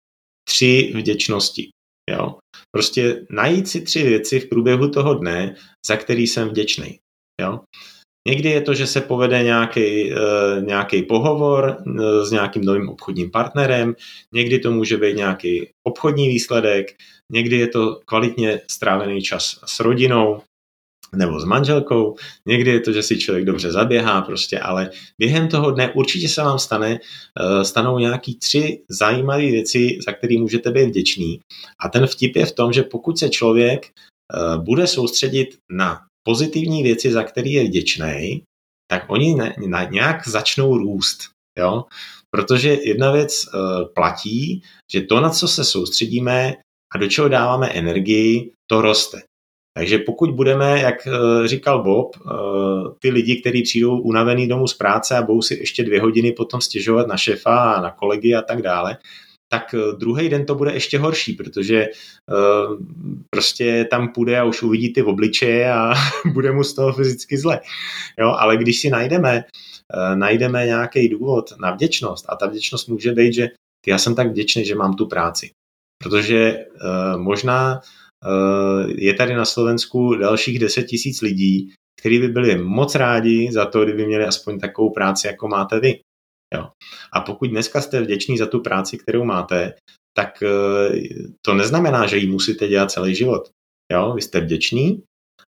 tři vděčnosti. Jo? Prostě najít si tři věci v průběhu toho dne, za který jsem vděčný. Jo? Někdy je to, že se povede nějaký, nějaký pohovor s nějakým novým obchodním partnerem, někdy to může být nějaký obchodní výsledek, někdy je to kvalitně strávený čas s rodinou, nebo s manželkou, někdy je to, že si člověk dobře zaběhá prostě, ale během toho dne určitě se vám stane, eh, stanou nějaký tři zajímavé věci, za které můžete být vděčný. A ten vtip je v tom, že pokud se člověk eh, bude soustředit na pozitivní věci, za které je vděčný, tak oni na, na, nějak začnou růst. Jo? Protože jedna věc uh, platí, že to, na co se soustředíme a do čeho dáváme energii, to roste. Takže pokud budeme, jak eh, říkal Bob, eh, ty lidi, kteří přijdou unavený domů z práce a budou si ještě dvě hodiny potom stěžovat na šefa a na kolegy a tak dále, tak eh, druhý den to bude ještě horší, protože prostě tam půjde a už uvidí ty obličeje a bude mu z toho fyzicky zle. Jo, ale když si najdeme, najdeme nějaký důvod na vděčnost a ta vděčnost může být, že já jsem tak vděčný, že mám tu práci. Protože možná je tady na Slovensku dalších 10 tisíc lidí, kteří by byli moc rádi za to, kdyby měli aspoň takovou práci, jako máte vy. Jo. A pokud dneska jste vděční za tu práci, kterou máte, tak eh, to neznamená, že ji musíte dělat celý život. Jo, vy jste vděční,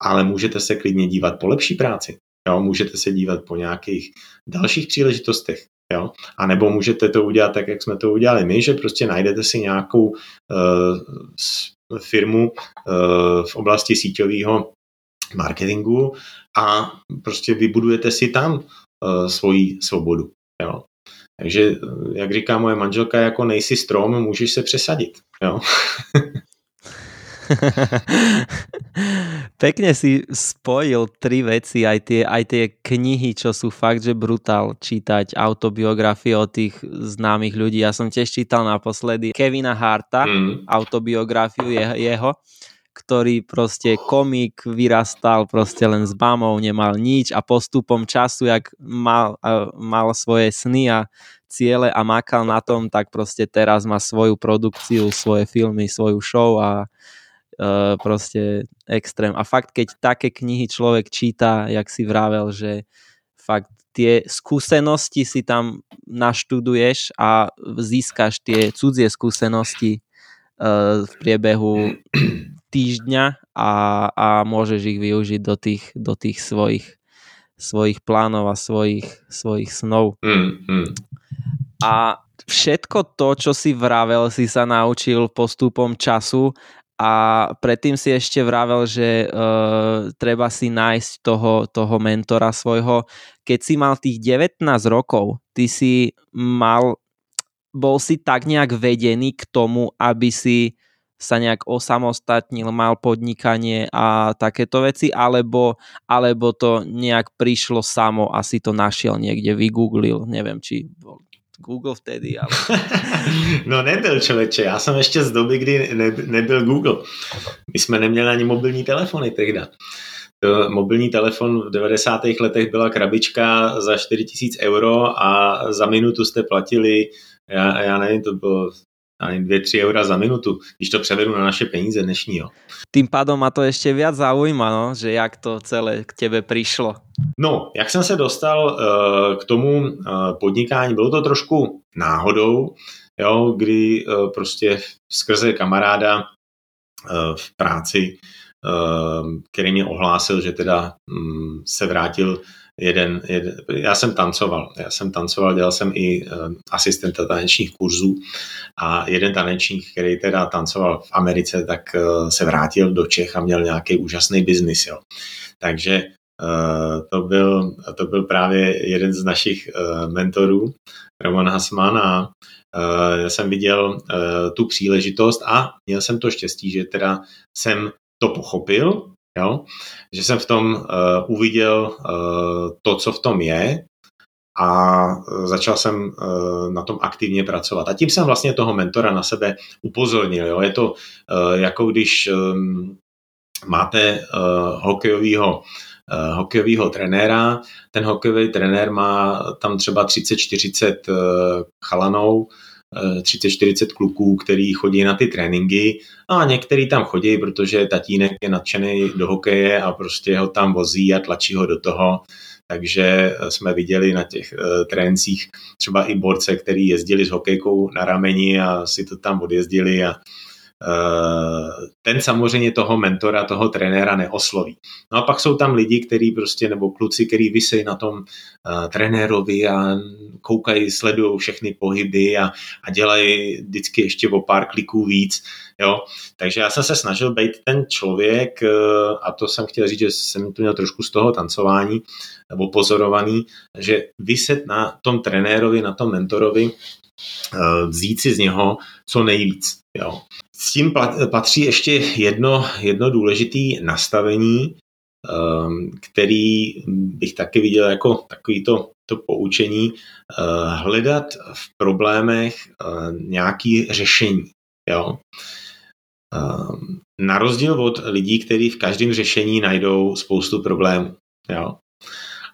ale můžete se klidně dívat po lepší práci. Jo, můžete se dívat po nějakých dalších příležitostech. Jo? A nebo můžete to udělat tak, jak jsme to udělali my, že prostě najdete si nějakou uh, firmu eh, v oblasti síťového marketingu a prostě vybudujete si tam eh, svoji svobodu. Jo. Takže, eh, jak říká moje manželka, jako nejsi strom, můžeš se přesadit. Jo. Pekne si spojil tri veci, aj tie, aj tie knihy, čo sú fakt, že brutál čítať, autobiografie od tých známych ľudí. Ja som tiež čítal naposledy Kevina Harta, mm. autobiografiu je, jeho, ktorý proste komik vyrastal proste len s mamou, nemal nič a postupom času, jak mal, mal svoje sny a ciele a makal na tom, tak proste teraz má svoju produkciu, svoje filmy, svoju show a uh, proste extrém. A fakt, keď také knihy človek číta, jak si vravel, že fakt tie skúsenosti si tam naštuduješ a získaš tie cudzie skúsenosti uh, v priebehu týždňa a, a môžeš ich využiť do tých, do tých svojich, svojich plánov a svojich, svojich snov. Mm, mm. A všetko to, čo si vravel, si sa naučil postupom času a predtým si ešte vravel, že uh, treba si nájsť toho, toho mentora svojho. Keď si mal tých 19 rokov, ty si mal, bol si tak nejak vedený k tomu, aby si sa nejak osamostatnil, mal podnikanie a takéto veci, alebo, alebo to nejak prišlo samo a si to našiel niekde, vygooglil, neviem, či Google vtedy, ale... no nebyl člověče, já jsem ještě z doby, kdy ne, nebyl Google. My jsme neměli ani mobilní telefony tehdy. To mobilní telefon v 90. letech byla krabička za 4000 euro a za minutu jste platili, já, já nevím, to bylo 2-3 eura za minutu, když to převedu na naše peníze dnešní. Jo. Tým pádom ma to ještě viac zaujíma, no, že jak to celé k tebe přišlo. No, jak jsem se dostal uh, k tomu uh, podnikání, bylo to trošku náhodou, jo, kdy uh, prostě skrze kamaráda uh, v práci, uh, který mě ohlásil, že teda um, se vrátil jeden, jeden, já jsem tancoval, já jsem tancoval, dělal jsem i uh, asistenta tanečních kurzů a jeden tanečník, který teda tancoval v Americe, tak uh, se vrátil do Čech a měl nějaký úžasný biznis, jo. Takže to, byl, to byl právě jeden z našich uh, mentorů, Roman Hasman a uh, já jsem viděl tu příležitost a měl jsem to štěstí, že teda jsem to pochopil Jo? Že jsem v tom uviděl to, co v tom je a začal jsem na tom aktivně pracovat. A tím jsem vlastně toho mentora na sebe upozornil. Jo? Je to jako když um, máte hokejového hokejového trenéra. Ten hokejový trenér má tam třeba 30-40 uh, chalanou, 30-40 kluků, který chodí na ty tréninky no a některý tam chodí, protože tatínek je nadšený do hokeje a prostě ho tam vozí a tlačí ho do toho. takže jsme viděli na těch tréncích třeba i borce, který jezdili s hokejkou na rameni a si to tam odjezdili a Eh, ten samozřejmě toho mentora, toho trenéra neosloví. No a pak jsou tam lidi, kteří prostě, nebo kluci, kteří vysejí na tom uh, trenérovi a koukají, sledují všechny pohyby a, a dělají vždycky ještě o pár kliků víc. Jo? Takže já jsem se snažil být ten člověk, uh, a to jsem chtěl říct, že jsem tu měl trošku z toho tancování, nebo pozorovaný, že vyset na tom trenérovi, na tom mentorovi, vzít si z něho co nejvíc. Jo. S tím patří ještě jedno, jedno důležité nastavení, ehm, který bych taky viděl jako takový to, to poučení, eh, hledat v problémech eh, nějaké řešení. Jo? Ehm, na rozdíl od lidí, kteří v každém řešení najdou spoustu problémů. Jo?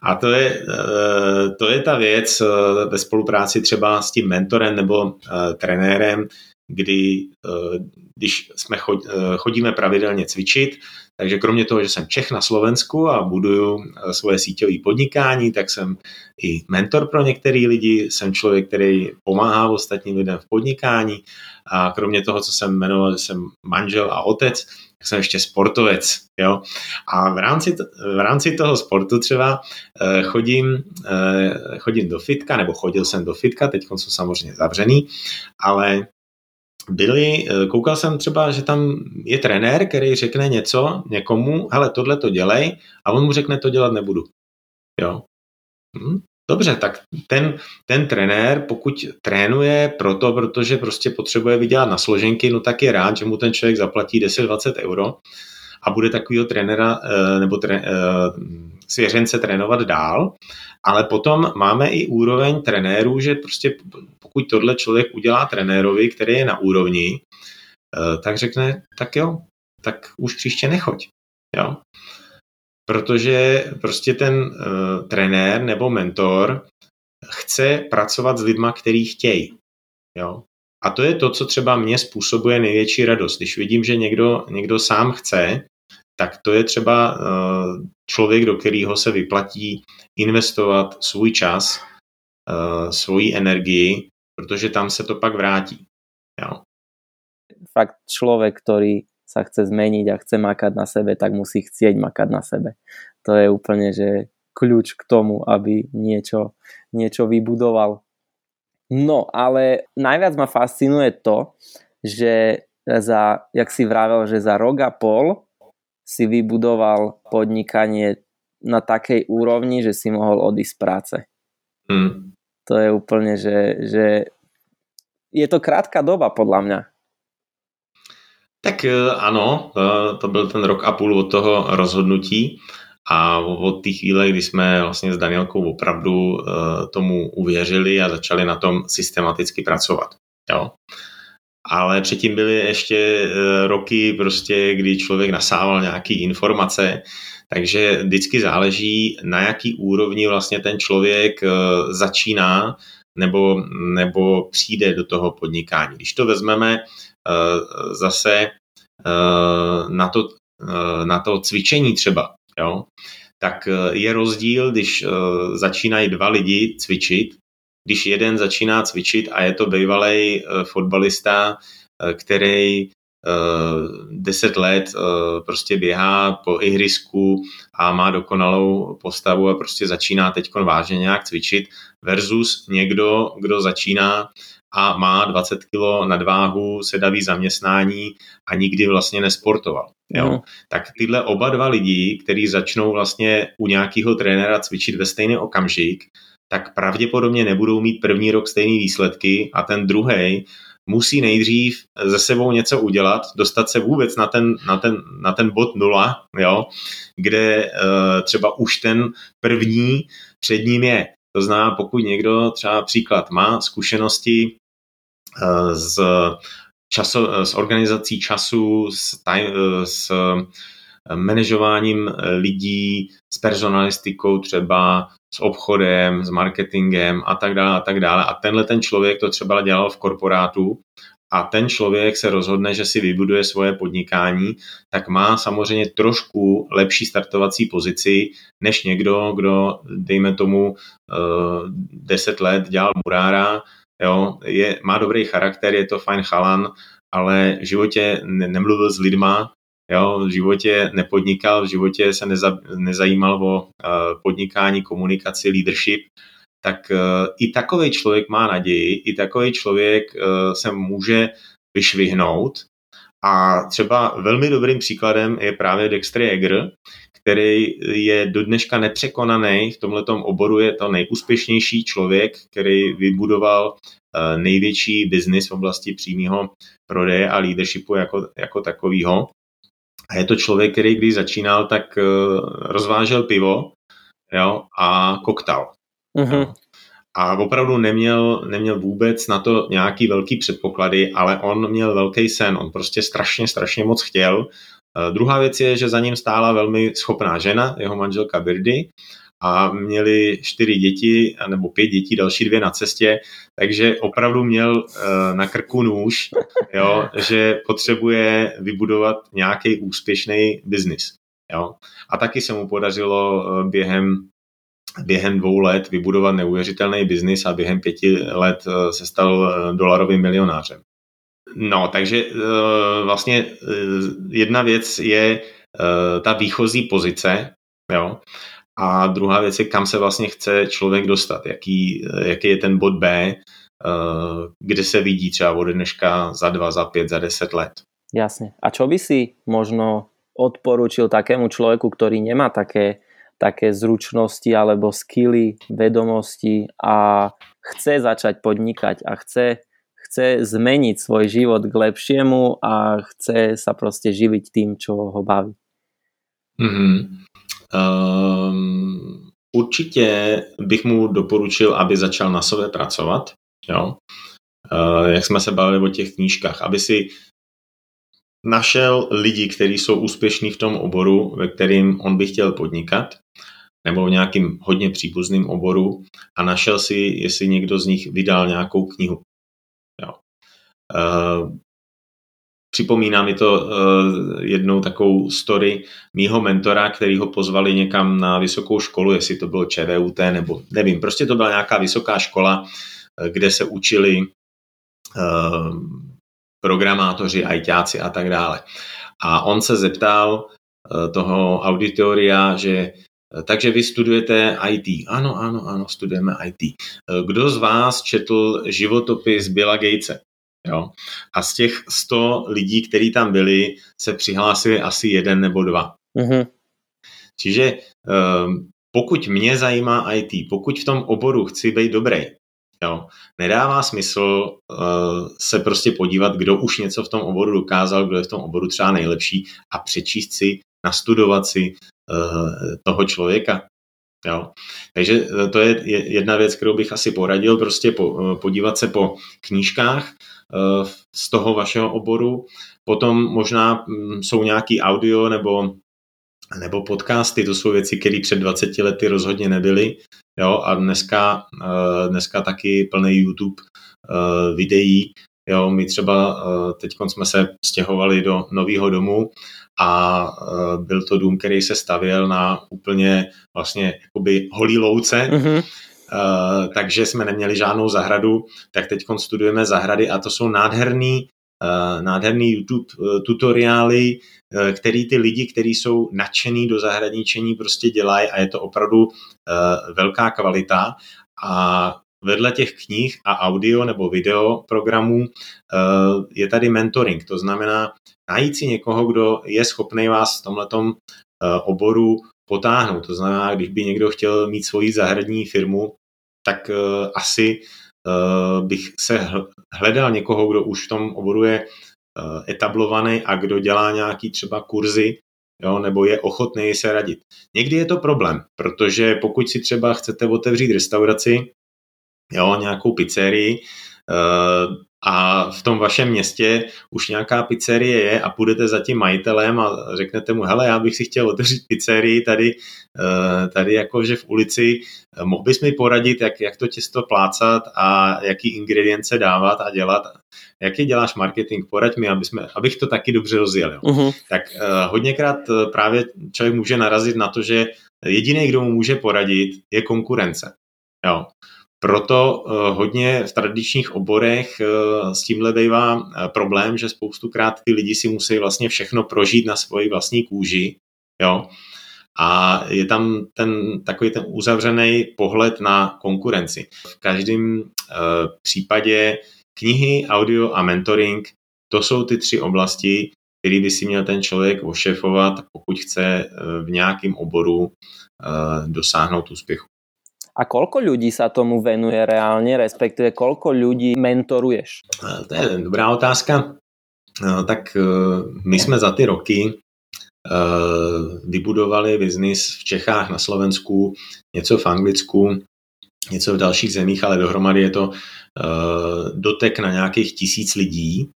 A to je, eh, to je ta věc ve spolupráci třeba s tím mentorem nebo trenérem, kdy eh, když jsme eh, chodíme pravidelně cvičit, takže kromě toho, že jsem Čech na Slovensku a buduju eh, svoje síťové podnikání, tak jsem i mentor pro některé lidi, jsem člověk, který pomáhá ostatním lidem v podnikání a kromě toho, co jsem jmenoval, že jsem manžel a otec, tak jsem ještě sportovec. Jo? A v rámci, v rámci toho sportu třeba chodím, chodím do fitka, nebo chodil jsem do fitka, teď jsou samozřejmě zavřený, ale byli, eh, koukal jsem třeba, že tam je trenér, který řekne něco někomu, hele, tohle to dělej, a on mu řekne, to dělat nebudu. Jo. Hm? Dobře, tak ten, ten trenér, pokud trénuje proto, protože prostě potřebuje vydělat na složenky, no tak je rád, že mu ten člověk zaplatí 10-20 euro a bude takového trenéra eh, nebo tre, eh, svěřence trénovat dál. Ale potom máme i úroveň trenérů, že prostě pokud tohle člověk udělá trenérovi, který je na úrovni, eh, tak řekne, tak jo, tak už příště nechoď. Jo? Protože prostě ten uh, trenér nebo mentor chce pracovat s lidma, který chtějí. Jo? A to je to, co třeba mě způsobuje největší radost. Když vidím, že někdo, někdo sám chce, tak to je třeba uh, člověk, do kterého se vyplatí investovat svůj čas, uh, svoji energii, protože tam se to pak vrátí. Jo. Fakt člověk, který sa chce zmeniť a chce makať na sebe, tak musí chcieť makať na sebe. To je úplne, že kľúč k tomu, aby niečo, niečo vybudoval. No, ale najviac ma fascinuje to, že za, jak si vravel, že za rok a pol si vybudoval podnikanie na takej úrovni, že si mohol odísť z práce. Hmm. To je úplne, že, že je to krátka doba podľa mňa. Tak e, ano, e, to byl ten rok a půl od toho rozhodnutí a od té chvíle, kdy jsme vlastně s Danielkou opravdu e, tomu uvěřili a začali na tom systematicky pracovat. Jo. Ale předtím byly ještě roky, prostě, kdy člověk nasával nějaké informace, takže vždycky záleží, na jaký úrovni vlastně ten člověk začíná nebo, nebo přijde do toho podnikání. Když to vezmeme Eh, zase na to, na to cvičení třeba, jo, tak je rozdíl, když začínají dva lidi cvičit, když jeden začíná cvičit a je to bývalý fotbalista, který deset let prostě běhá po ihrisku a má dokonalou postavu a prostě začíná teď vážně nějak cvičit versus někdo, kdo začíná a má 20 kg nadváhu, sedavý zaměstnání a nikdy vlastně nesportoval. Jo? Mm. Tak tyhle oba dva lidi, kteří začnou vlastně u nějakého trenéra cvičit ve stejný okamžik, tak pravděpodobně nebudou mít první rok stejné výsledky a ten druhý musí nejdřív ze sebou něco udělat, dostat se vůbec na ten, na ten, na ten bod nula, jo, kde uh, třeba už ten první před ním je. To znamená, pokud někdo třeba příklad má zkušenosti eh, z, časo, s organizací času, s, eh, s manažováním lidí, s personalistikou třeba, s obchodem, s marketingem a tak dále a tak dále. A tenhle ten člověk to třeba dělal v korporátu a ten člověk se rozhodne, že si vybuduje svoje podnikání, tak má samozřejmě trošku lepší startovací pozici než někdo, kdo, dejme tomu, 10 let dělal murára, jo, je, má dobrý charakter, je to fajn chalan, ale v životě ne, nemluvil s lidma, jo, v životě nepodnikal, v životě se neza, nezajímal o uh, podnikání, komunikaci, leadership, tak uh, i takový člověk má naději, i takový člověk uh, se může vyšvihnout. A třeba velmi dobrým příkladem je právě Dexter Jäger, který je do dneška nepřekonaný v tomto oboru, je to nejúspěšnější člověk, který vybudoval největší biznis v oblasti přímého prodeje a leadershipu jako, jako takového. A je to člověk, který když začínal, tak uh, rozvážel pivo jo, a koktal. Uh-huh. A opravdu neměl, neměl vůbec na to nějaký velký předpoklady, ale on měl velký sen, on prostě strašně, strašně moc chtěl. Uh, druhá věc je, že za ním stála velmi schopná žena, jeho manželka Birdy, a měli čtyři děti, nebo pět dětí, další dvě na cestě, takže opravdu měl uh, na krku nůž, jo, že potřebuje vybudovat nějaký úspěšný biznis. Jo. A taky se mu podařilo uh, během během dvou let vybudovat neuvěřitelný biznis a během pěti let uh, se stal dolarovým milionářem. No, takže vlastně jedna věc je ta výchozí pozice, jo, a druhá věc je, kam se vlastně chce člověk dostat, jaký, jaký je ten bod B, eh, kde se vidí třeba od dneška za dva, za pět, za deset let. Jasně. A čo by si možno odporučil takému člověku, který nemá také, také zručnosti alebo skily, vedomosti a chce začať podnikať a chce, chce zmeniť svoj život k lepšiemu a chce sa prostě živiť tým, čo ho baví. Mm-hmm. Um, určitě bych mu doporučil, aby začal na sobě pracovat. Jo? Uh, jak jsme se bavili o těch knížkách, aby si našel lidi, kteří jsou úspěšní v tom oboru, ve kterým on by chtěl podnikat, nebo v nějakým hodně příbuzným oboru a našel si, jestli někdo z nich vydal nějakou knihu. Jo. Uh, Připomíná mi to uh, jednou takovou story mýho mentora, který ho pozvali někam na vysokou školu, jestli to bylo ČVUT nebo nevím, prostě to byla nějaká vysoká škola, eh, kde se učili uh, programátoři, ajťáci a tak dále. A on se zeptal toho auditoria, že takže vy studujete IT. Ano, ano, ano, studujeme IT. Kdo z vás četl životopis Billa Gatese? Jo? A z těch 100 lidí, kteří tam byli, se přihlásili asi jeden nebo dva. Mm-hmm. Čiže um, pokud mě zajímá IT, pokud v tom oboru chci být dobrý, jo, nedává smysl uh, se prostě podívat, kdo už něco v tom oboru dokázal, kdo je v tom oboru třeba nejlepší a přečíst si, nastudovat si uh, toho člověka. Jo. Takže eh, to je jedna věc, kterou bych asi poradil, prostě po, podívat se po knížkách, Eh, z toho vašeho oboru. Potom možná mm, jsou nějaký audio nebo, nebo podcasty, to jsou věci, které před 20 lety rozhodně nebyly. Jo, a dneska, eh, dneska taky plný YouTube eh, videí. Jo, my třeba teď jsme se stěhovali do nového domu a byl to dům, který se stavěl na úplně vlastně jakoby holý louce. Mm-hmm Eh, takže jsme neměli žádnou zahradu, tak teď studujeme zahrady a to jsou nádherný, uh, nádherný YouTube uh, tutoriály, který ty lidi, kteří jsou nadšený do zahradničení, prostě dělají a je to opravdu velká kvalita a vedle těch knih a audio nebo video programů je tady mentoring, to znamená najít si někoho, kdo je schopný vás v tomhletom oboru potáhnout. To znamená, když by někdo chtěl mít svoji zahradní firmu, tak uh, asi uh, bych se hledal někoho, kdo už v tom oboru je uh, etablovaný a kdo dělá nějaký třeba kurzy, jo, nebo je ochotný se radit. Někdy je to problém, protože pokud si třeba chcete otevřít restauraci, jo, nějakou pizzerii, a v tom vašem městě už nějaká pizzerie je a půjdete za tím majitelem a řeknete mu, hele, já bych si chtěl otevřít pizzerii tady, eh, tady jakože v ulici, mohl bys mi poradit, jak, jak to těsto plácat a jaký ingredience dávat a dělat, jaký děláš marketing, poraď mi, aby jsme, abych to taky dobře rozjel. Jo. Uh-huh. Tak uh, hodněkrát právě člověk může narazit na to, že jediný, kdo mu může poradit, je konkurence. Jo. Proto eh, hodně v tradičních oborech eh, s tímhle bývá eh, problém, že spoustukrát ty lidi si musí vlastně všechno prožít na svoji vlastní kůži. Jo? A je tam ten takový ten uzavřený pohled na konkurenci. V každém případě knihy, audio a mentoring, to jsou ty tři oblasti, který by si měl ten člověk ošefovat, pokud chce v nějakém oboru dosáhnout úspěchu. A koľko ľudí sa tomu venuje reálne, respektíve koľko ľudí mentoruješ? To je dobrá otázka. Tak e, my jsme za ty roky e, vybudovali biznis v Čechách, na Slovensku, něco v Anglicku, něco v dalších zemích, ale dohromady je to e, dotek na nějakých tisíc lidí.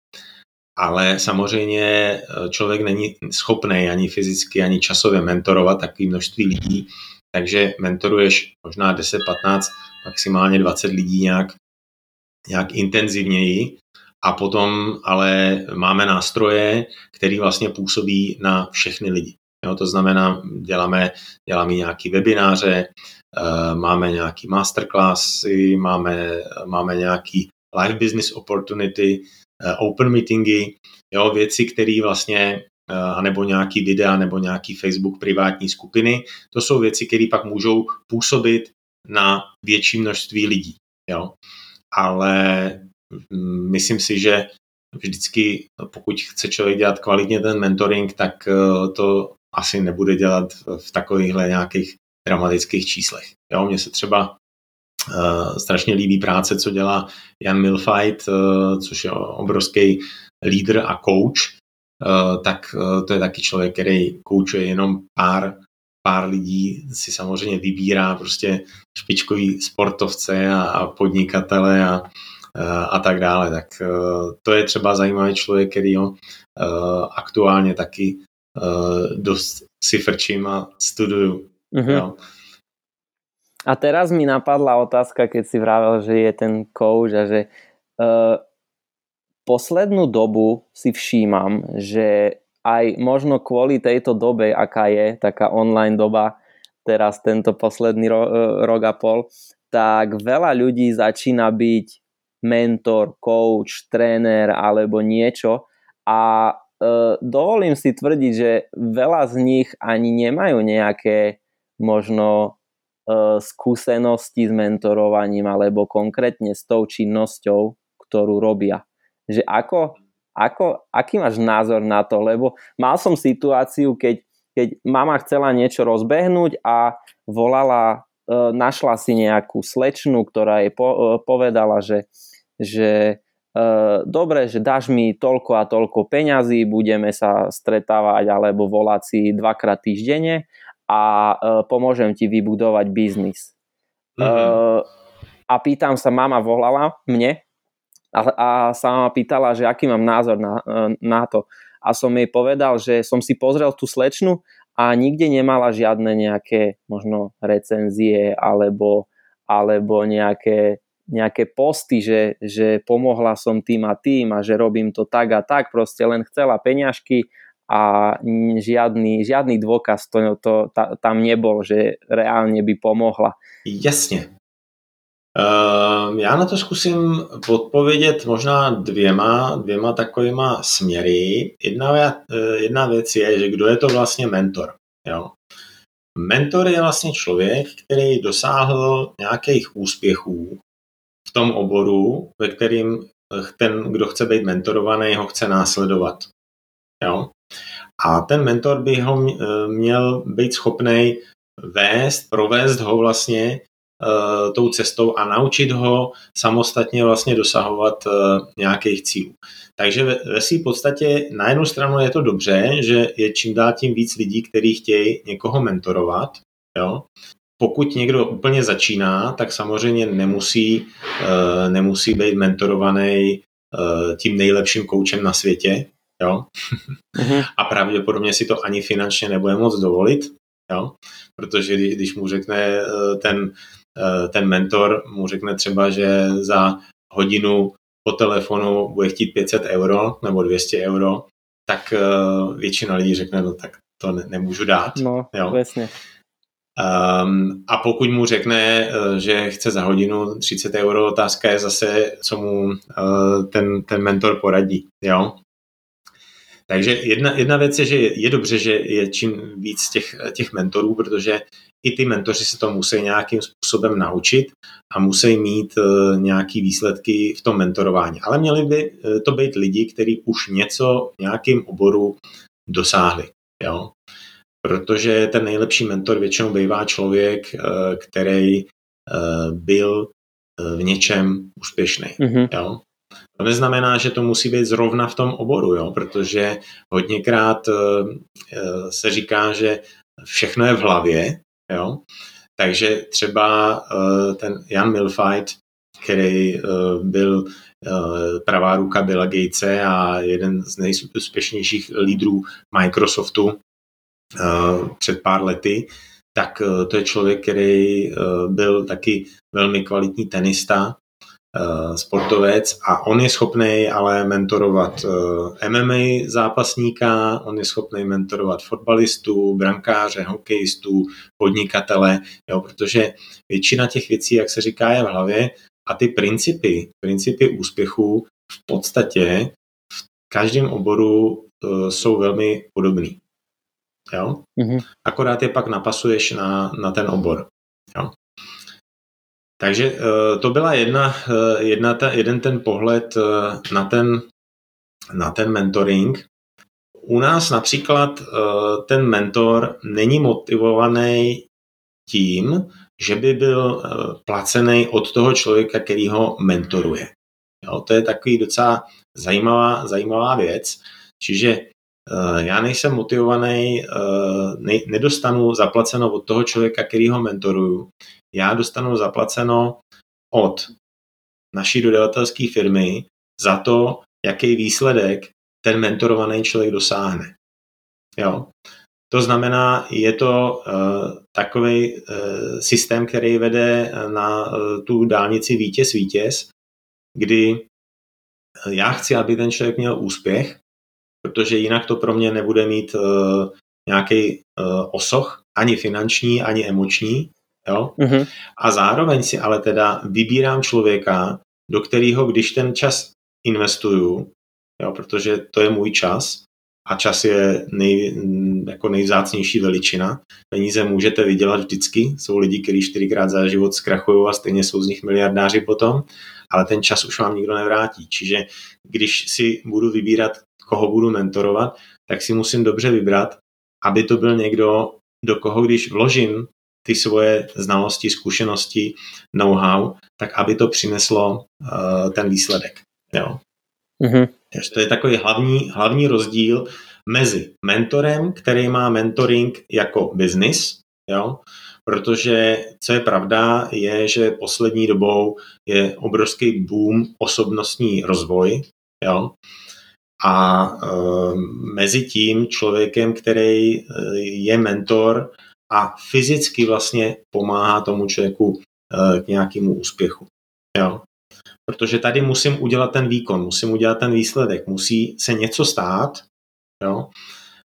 Ale samozřejmě člověk není schopný ani fyzicky, ani časově mentorovat takové množství lidí, takže mentoruješ možná 10, 15, maximálně 20 lidí nějak, nějak intenzivněji a potom ale máme nástroje, které vlastně působí na všechny lidi. Jo, to znamená, děláme, děláme nějaký webináře, eh, máme nějaký masterclassy, máme, máme nějaký live business opportunity, eh, open meetingy, jo, věci, které vlastně Anebo nějaký videa, nebo nějaký Facebook privátní skupiny. To jsou věci, které pak můžou působit na větší množství lidí. Jo? Ale mm, myslím si, že vždycky, pokud chce člověk dělat kvalitně ten mentoring, tak eh, to asi nebude dělat v takovýchhle nějakých dramatických číslech. Jo, mně se třeba uh, strašně líbí práce, co dělá Jan Milfight, uh, což je obrovský lídr a coach, tak eh, to je taky člověk, který koučuje jenom pár, pár lidí, si samozřejmě vybírá prostě špičkový sportovce a, a podnikatele a, eh, a tak dále. Tak to je třeba zajímavý člověk, který ho aktuálně taky dost si frčím a studuju. Mm-hmm. Jo. A teraz mi napadla otázka, keď si vravel, že je ten coach a že uh, poslednú dobu si všímam, že aj možno kvôli tejto dobe, aká je, taká online doba, teraz tento posledný ro- e, rok a pol, tak veľa ľudí začína byť mentor, coach, tréner alebo niečo. A e, dovolím si tvrdiť, že veľa z nich ani nemajú nejaké možno e, skúsenosti s mentorovaním alebo konkrétne s tou činnosťou, ktorú robia že ako, ako, aký máš názor na to, lebo mal som situáciu, keď, keď mama chcela niečo rozbehnúť a volala, e, našla si nejakú slečnu, ktorá jej po, e, povedala, že, že e, dobre, že dáš mi toľko a toľko peňazí, budeme sa stretávať alebo volať si dvakrát týždenne a pomôžem ti vybudovať biznis. Mm-hmm. A pýtam sa, mama volala mne a, a sa ma pýtala, že aký mám názor na, na to. A som jej povedal, že som si pozrel tú slečnu a nikde nemala žiadne nejaké možno recenzie alebo, alebo nejaké, nejaké posty, že, že pomohla som tým a tým a že robím to tak a tak, proste len chcela peňažky a žiadny, žiadny dôkaz to, to, ta, tam nebol, že reálne by pomohla. Jasne. Ehm, já na to zkusím odpovědět možná dvěma, dvěma takovýma směry. Jedna, věc, eh, jedna věc je, že kdo je to vlastně mentor. Jo? Mentor je vlastně člověk, který dosáhl nějakých úspěchů v tom oboru, ve kterým ten, kdo chce být mentorovaný, ho chce následovat. Jo? A ten mentor by ho eh, měl být schopný vést, provést ho vlastně tou cestou a naučit ho samostatně vlastně dosahovat uh, nějakých cílů. Takže ve, ve své podstatě na jednu stranu je to dobře, že je čím dál tím víc lidí, kteří chtějí někoho mentorovat. Jo? Pokud někdo úplně začíná, tak samozřejmě nemusí, uh, nemusí být mentorovaný tím nejlepším koučem na světě, jo. Mm-hmm. A pravděpodobně si to ani finančně nebude moc dovolit, jo. Protože když mu řekne ten, ten mentor, mu řekne třeba, že za hodinu po telefonu bude chtít 500 euro nebo 200 euro, tak většina lidí řekne, no tak to ne, nemůžu dát. No, jo. jasně. Um, a pokud mu řekne, eh, že chce za hodinu 30 euro, otázka je zase, co mu uh, ten, ten mentor poradí. Jo? Takže jedna, jedna věc je, že je, je dobře, že je čím víc těch, těch mentorů, protože i ty mentoři se to musí nějakým způsobem naučit a musí mít uh, nějaký výsledky v tom mentorování. Ale měli by to být lidi, kteří už něco v nějakém oboru dosáhli. Jo? protože ten nejlepší mentor většinou bývá člověk, eh, který eh, byl eh, v něčem úspěšný. Mm-hmm. Jo? To neznamená, že to musí být zrovna v tom oboru, jo? protože hodněkrát se říká, že všechno je v hlavě, jo? takže třeba ten Jan Milfight, který byl pravá ruka Billa Gatese a jeden z nejúspěšnějších lídrů Microsoftu, Eh, před pár lety, tak eh, to je člověk, který eh, byl taky velmi kvalitní tenista, sportovec a on je schopný ale mentorovat MMA zápasníka, on je schopný mentorovat fotbalistů, brankáře, hokejistů, podnikatele, jo, protože většina těch věcí, jak se říká, je v hlavě a ty principy, principy úspěchu v podstatě v každém oboru jsou velmi podobný. Jo? Mm-hmm. Akorát je pak napasuješ na, na ten obor. Jo? Takže uh, to byla jedna, uh, jedna ta, jeden ten pohled uh, na, ten, na ten mentoring. U nás například ten mentor není motivovaný tím, že by byl placený od toho člověka, který ho mentoruje. Jo, to je takový docela zajímavá, zajímavá věc. Čiže Eh, já nejsem motivovaný, eh, nedostanu zaplaceno od toho člověka, který ho mentoruju. Já dostanu zaplaceno od naší dodavatelské firmy za to, jaký výsledek ten mentorovaný člověk dosáhne. Jo. To znamená, je to uh, takový uh, systém, který vede na uh, tu dálnici vítěz-vítěz, kdy já chci, aby ten člověk měl úspěch, protože jinak to pro mě nebude mít uh, eh, nějaký uh, eh, osoch, ani finanční, ani emoční. Jo? Mm-hmm. A zároveň si ale teda vybírám člověka, do kterého, když ten čas investuju, jo, protože to je můj čas, a čas je nej, jako nejvzácnější veličina. Peníze můžete vydělat vždycky. Jsou lidi, kteří čtyřikrát za život zkrachují a stejně jsou z nich miliardáři potom, ale ten čas už vám nikdo nevrátí. Čiže když si budu vybírat koho budu mentorovat, tak si musím dobře vybrat, aby to byl někdo, do koho když vložím ty svoje znalosti, zkušenosti, know-how, tak aby to přineslo uh, ten výsledek. Jo. Mm-hmm. Takže to je takový hlavní, hlavní rozdíl mezi mentorem, který má mentoring jako business, jo, protože co je pravda, je, že poslední dobou je obrovský boom osobnostní rozvoj, jo, a e, mezi tím člověkem, který e, je mentor a fyzicky vlastně pomáhá tomu člověku e, k nějakému úspěchu. Jo? Protože tady musím udělat ten výkon, musím udělat ten výsledek, musí se něco stát, jo?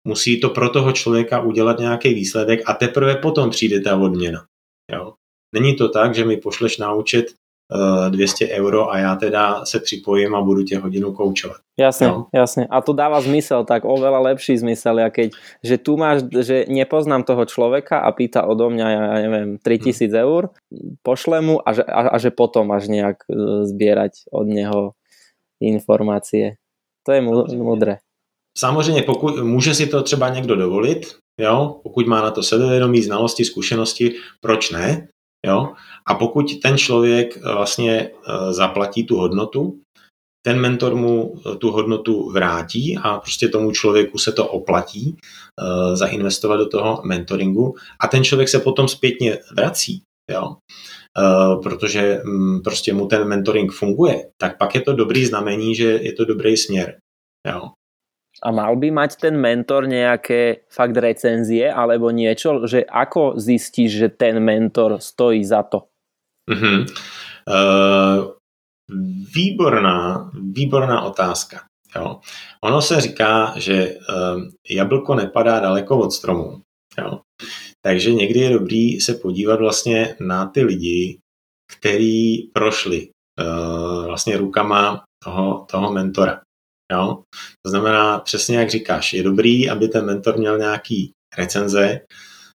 musí to pro toho člověka udělat nějaký výsledek a teprve potom přijde ta odměna. Jo? Není to tak, že mi pošleš naučit 200 euro a já teda se připojím a budu tě hodinu koučovat. Jasne, no. jasne. A to dáva zmysel, tak oveľa lepší zmysel, ja keď, že tu máš, že nepoznám toho človeka a pýta odo mňa, ja neviem, 3000 hmm. eur, pošle mu a že, a, a že potom máš nejak e, zbierať od neho informácie. To je mudré. Samozřejmě, pokud může si to třeba někdo dovolit, jo, pokud má na to sebevědomí, znalosti, zkušenosti, proč ne? Jo? A pokud ten člověk eh, vlastně eh, zaplatí tu hodnotu, ten mentor mu eh, tu hodnotu vrátí a prostě tomu člověku se to oplatí zainvestovat do toho mentoringu a ten člověk se potom zpětně vrací. Jo? protože mm, prostě mu ten mentoring funguje, tak pak je to dobrý znamení, že je to dobrý směr. Jo. A mal by mať ten mentor nejaké fakt recenzie alebo niečo, že ako zistíš, že ten mentor stojí za to? Mm-hmm. Uh, výborná, výborná otázka. Jo. Ono se říká, že uh, jablko nepadá daleko od stromu. Jo. Takže někdy je dobrý se podívat vlastně na ty lidi, který prošli uh, vlastně rukama toho, toho mentora. Jo? To znamená, přesně jak říkáš, je dobrý, aby ten mentor měl nějaký recenze,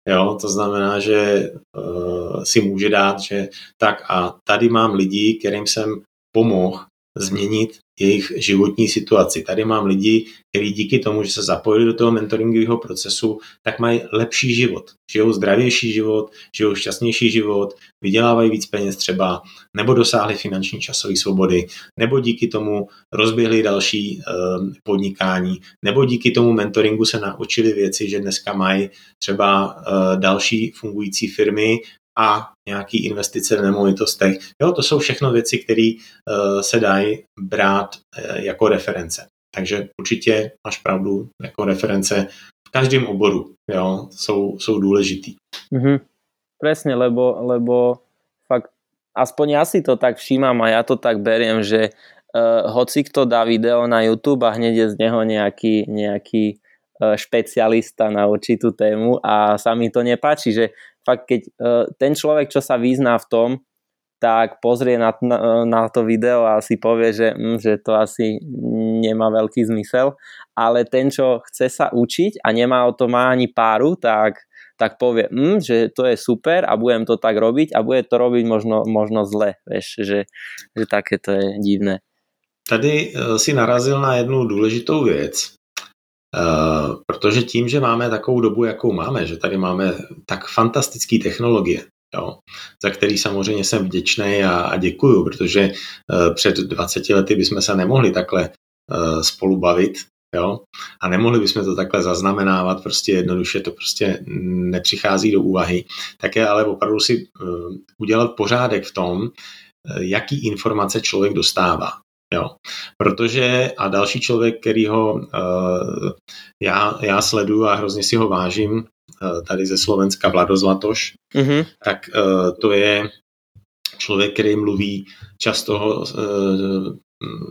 jo? to znamená, že uh, si může dát, že tak a tady mám lidi, kterým jsem pomohl změnit jejich životní situaci. Tady mám lidi, kteří díky tomu, že se zapojili do toho mentoringového procesu, tak mají lepší život. Žijou zdravější život, žijou šťastnější život, vydělávají víc peněz třeba, nebo dosáhli finanční časové svobody, nebo díky tomu rozběhli další uh, podnikání, nebo díky tomu mentoringu se naučili věci, že dneska mají třeba uh, další fungující firmy a nějaký investice v nemovitostech. Jo, to jsou všechno věci, které uh, se dají brát uh, jako reference. Takže určitě máš pravdu, jako reference v každém oboru jo, jsou, jsou důležitý. Mm-hmm. Presne, lebo, lebo fakt aspoň ja si to tak všímam a ja to tak beriem, že uh, hoci kto dá video na YouTube a hneď je z neho nejaký, nejaký špecialista na určitú tému a sa mi to nepáči, že fakt keď uh, ten človek, čo sa vyzná v tom, tak pozrie na, na, na to video a si povie, že, hm, že to asi nemá veľký zmysel, ale ten, čo chce sa učiť a nemá o to má ani páru, tak, tak povie, hm, že to je super a budem to tak robiť a bude to robiť možno, možno zle, vieš, že, že také to je divné. Tady eh, si narazil na jednu důležitou věc, protože tím, že máme takovou dobu, jakou máme, že tady máme tak fantastické technologie, jo, za který samozřejmě jsem vděčný a, a děkuju, protože uh, před 20 lety bychom se nemohli takhle uh, spolu bavit, jo, a nemohli bychom to takhle zaznamenávat, prostě jednoduše to prostě nepřichází do úvahy, tak je ale opravdu si udělat pořádek v tom, jaký informace člověk dostává. Jo. Protože a další člověk, který ho uh, já, já sleduju a hrozně si ho vážím, uh, tady ze Slovenska Vlado Zlatoš, mm-hmm. tak uh, to je člověk, který mluví často uh,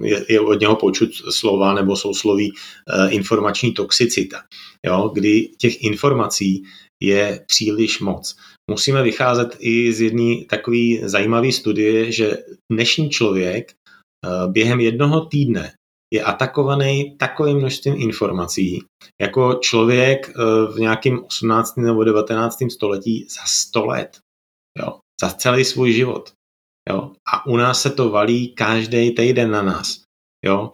je, je od něho počut slova nebo sousloví uh, informační toxicita, jo, kdy těch informací je příliš moc. Musíme vycházet i z jedné takové zajímavé studie, že dnešní člověk Eh, během jednoho týdne je atakovaný takovým množstvím informací, jako člověk eh, v nějakém 18. nebo 19. století za 100 let. Jo, za celý svůj život. Jo. A u nás se to valí každý týden na nás. Jo.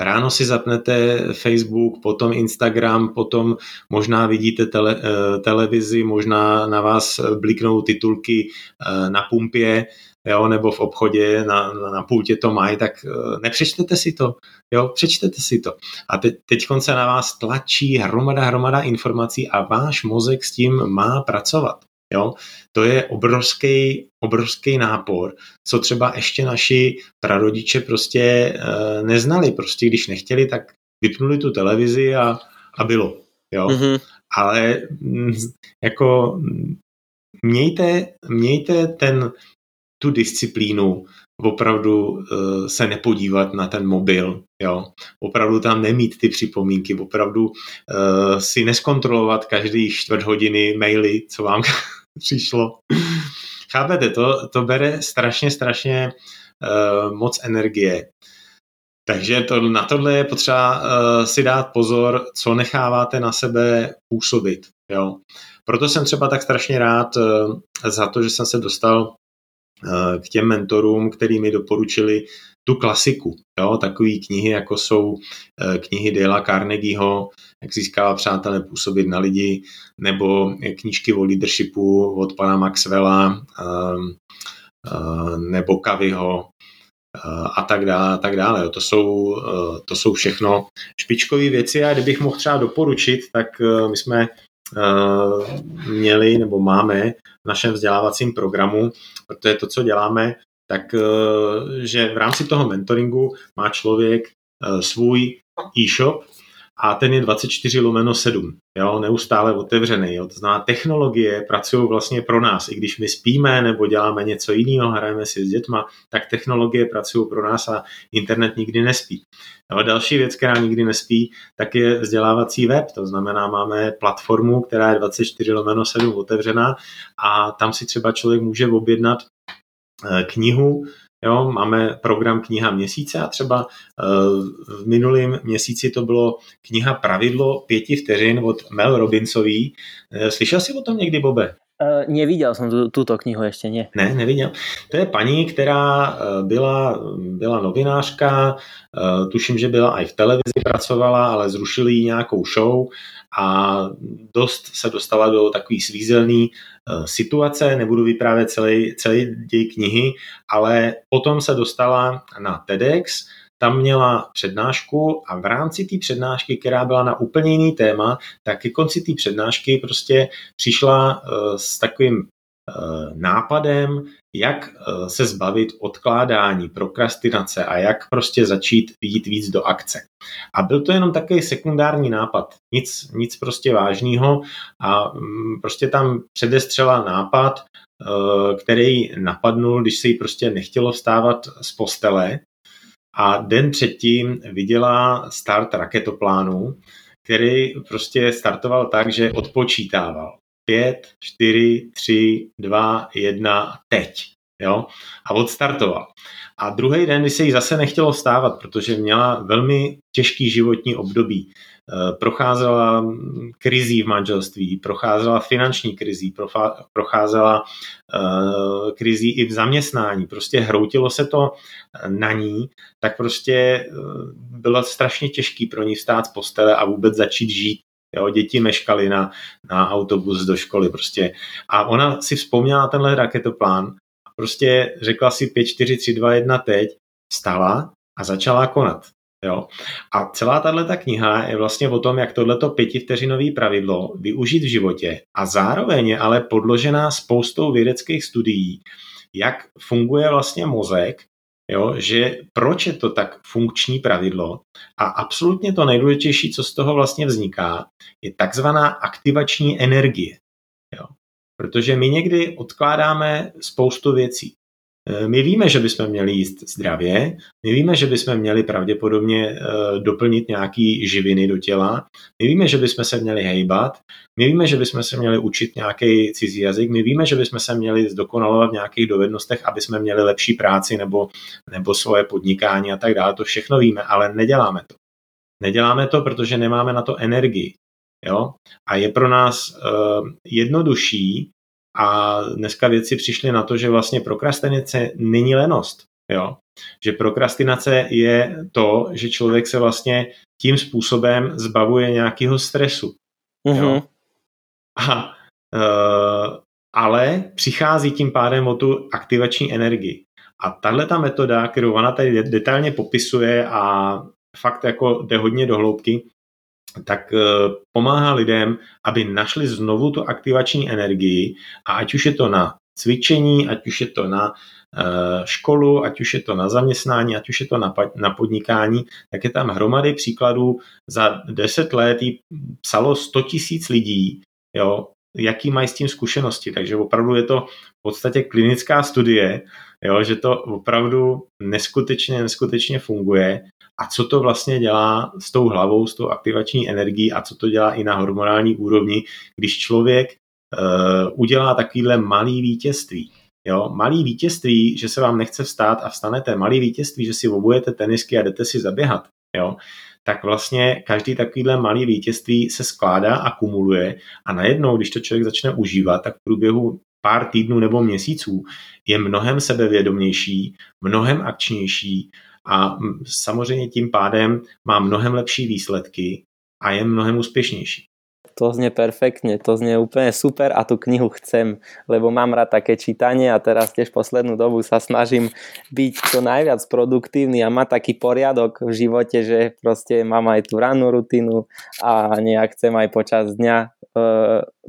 Ráno si zapnete Facebook, potom Instagram, potom možná vidíte tele, eh, televizi, možná na vás bliknou titulky na pumpě, jo, nebo v obchodě na, na, na pultě to mají, tak uh, nepřečtete si to, jo, přečtete si to. A te, teď se na vás tlačí hromada, hromada informací a váš mozek s tím má pracovat. Jo? To je obrovský, obrovský nápor, co třeba ještě naši prarodiče prostě uh, neznali. Prostě když nechtěli, tak vypnuli tu televizi a, a bylo. Jo? Mm-hmm. Ale mm, jako mějte, mějte ten tu disciplínu opravdu uh, se nepodívat na ten mobil, jo. Opravdu tam nemít ty připomínky, opravdu uh, si neskontrolovat každý čtvrt hodiny maily, co vám přišlo. Chápete, to, to bere strašně, strašně uh, moc energie. Takže to, na tohle je potřeba uh, si dát pozor, co necháváte na sebe působit. Jo. Proto jsem třeba tak strašně rád uh, za to, že jsem se dostal Eh, k těm mentorům, který mi doporučili tu klasiku. Jo? Takové knihy, jako jsou eh, knihy Dale Carnegieho, jak získává přátelé působit na lidi, nebo knížky o leadershipu od pana Maxwella, ehm, eh, nebo Kaviho, a tak dále, a tak dále. To jsou, to jsou všechno špičkové věci a kdybych mohl třeba doporučit, tak my jsme měli nebo máme v našem vzdělávacím programu, protože to, co děláme, tak že v rámci toho mentoringu má člověk svůj e-shop, a ten je 24 lomeno 7, jo, neustále otevřený. Jo. To znamená, technologie pracují vlastně pro nás. I když my spíme nebo děláme něco jiného, hrajeme si s dětma, tak technologie pracují pro nás a internet nikdy nespí. Jo, další věc, která nikdy nespí, tak je vzdělávací web. To znamená, máme platformu, která je 24 lomeno 7 otevřená a tam si třeba člověk může objednat eh, knihu, Jo, máme program kniha měsíce a třeba eh, v minulém měsíci to bylo kniha Pravidlo pěti vteřin od Mel Robinsový. Eh, slyšel jsi o tom někdy, Bobe? Uh, neviděl jsem tu, tuto knihu ještě, ne. Ne, neviděl. To je paní, která byla, byla novinářka, tuším, že byla i v televizi pracovala, ale zrušili jí nějakou show a dost se dostala do takový svízelný Eh, situace, nebudu vyprávět celý, celý děj knihy, ale potom se dostala na TEDx, tam měla přednášku a v rámci té přednášky, která byla na úplně jiný téma, tak ke konci té přednášky prostě přišla eh, s takovým eh, nápadem, jak se zbavit odkládání, prokrastinace a jak prostě začít jít víc do akce. A byl to jenom takový sekundární nápad, nic, nic prostě vážného a mm, prostě tam předestřela nápad, eh, který napadnul, když se jí prostě nechtělo vstávat z postele a den předtím viděla start raketoplánu, který prostě startoval tak, že odpočítával. 5, 4, 3, 2, 1, teď. Jo? A odstartoval. A druhý den, kdy se jí zase nechtělo vstávat, protože měla velmi těžký životní období. Eh, procházela krizí v manželství, procházela finanční krizí, procházela uh, krizí i v zaměstnání. Prostě hroutilo se to na ní, tak prostě bylo strašně těžký pro ní vstát z postele a vůbec začít žít. Jo, děti meškali na, na autobus do školy prostě. A ona si vzpomněla tenhle raketoplán prostě řekla si 5, 4, 3, 2, 1 teď, stala a začala konat. Jo? A celá tahle kniha je vlastně o tom, jak tohleto pětivteřinový pravidlo využít v životě a zároveň je ale podložená spoustou vědeckých studií, jak funguje vlastně mozek, jo? že proč je to tak funkční pravidlo a absolutně to nejdůležitější, co z toho vlastně vzniká, je takzvaná aktivační energie. Jo? Protože my někdy odkládáme spoustu věcí. E, my víme, že bychom měli jíst zdravě, my víme, že bychom měli pravděpodobně e, doplnit nějaký živiny do těla, my víme, že bychom se měli hejbat, my víme, že bychom se měli učit nějaký cizí jazyk, my víme, že bychom se měli zdokonalovat v nějakých dovednostech, aby jsme měli lepší práci nebo, nebo svoje podnikání a tak dále. To všechno víme, ale neděláme to. Neděláme to, protože nemáme na to energii. Jo? A je pro nás uh, jednodušší a dneska věci přišly na to, že vlastně prokrastinace není lenost. Jo? Že prokrastinace je to, že člověk se vlastně tím způsobem zbavuje nějakého stresu. Mm-hmm. Jo? A, uh, ale přichází tím pádem o tu aktivační energii. A tahle ta metoda, kterou ona tady detailně popisuje a fakt jako jde hodně do hloubky, tak eh, pomáhá lidem, aby našli znovu tu aktivační energii a ať už je to na cvičení, ať už je to na eh, školu, ať už je to na zaměstnání, ať už je to na, na podnikání, tak je tam hromady příkladů. Za deset let jí psalo 100 tisíc lidí, jo, jaký mají s tím zkušenosti. Takže opravdu je to v podstatě klinická studie, jo, že to opravdu neskutečně, neskutečně funguje a co to vlastně dělá s tou hlavou, s tou aktivační energií a co to dělá i na hormonální úrovni, když člověk uh, udělá takovýhle malý vítězství. Jo, malý vítězství, že se vám nechce vstát a vstanete, malý vítězství, že si obujete tenisky a jdete si zaběhat, jo, tak vlastně každý takovýhle malý vítězství se skládá a kumuluje a najednou, když to člověk začne užívat, tak v průběhu pár týdnů nebo měsíců je mnohem sebevědomější, mnohem akčnější a samozřejmě tím pádem má mnohem lepší výsledky a je mnohem úspěšnější. To znie perfektne, to znie úplne super a tú knihu chcem, lebo mám rád také čítanie a teraz tiež poslednú dobu sa snažím byť čo najviac produktívny a mať taký poriadok v živote, že proste mám aj tú rannú rutinu a nejak chcem aj počas dňa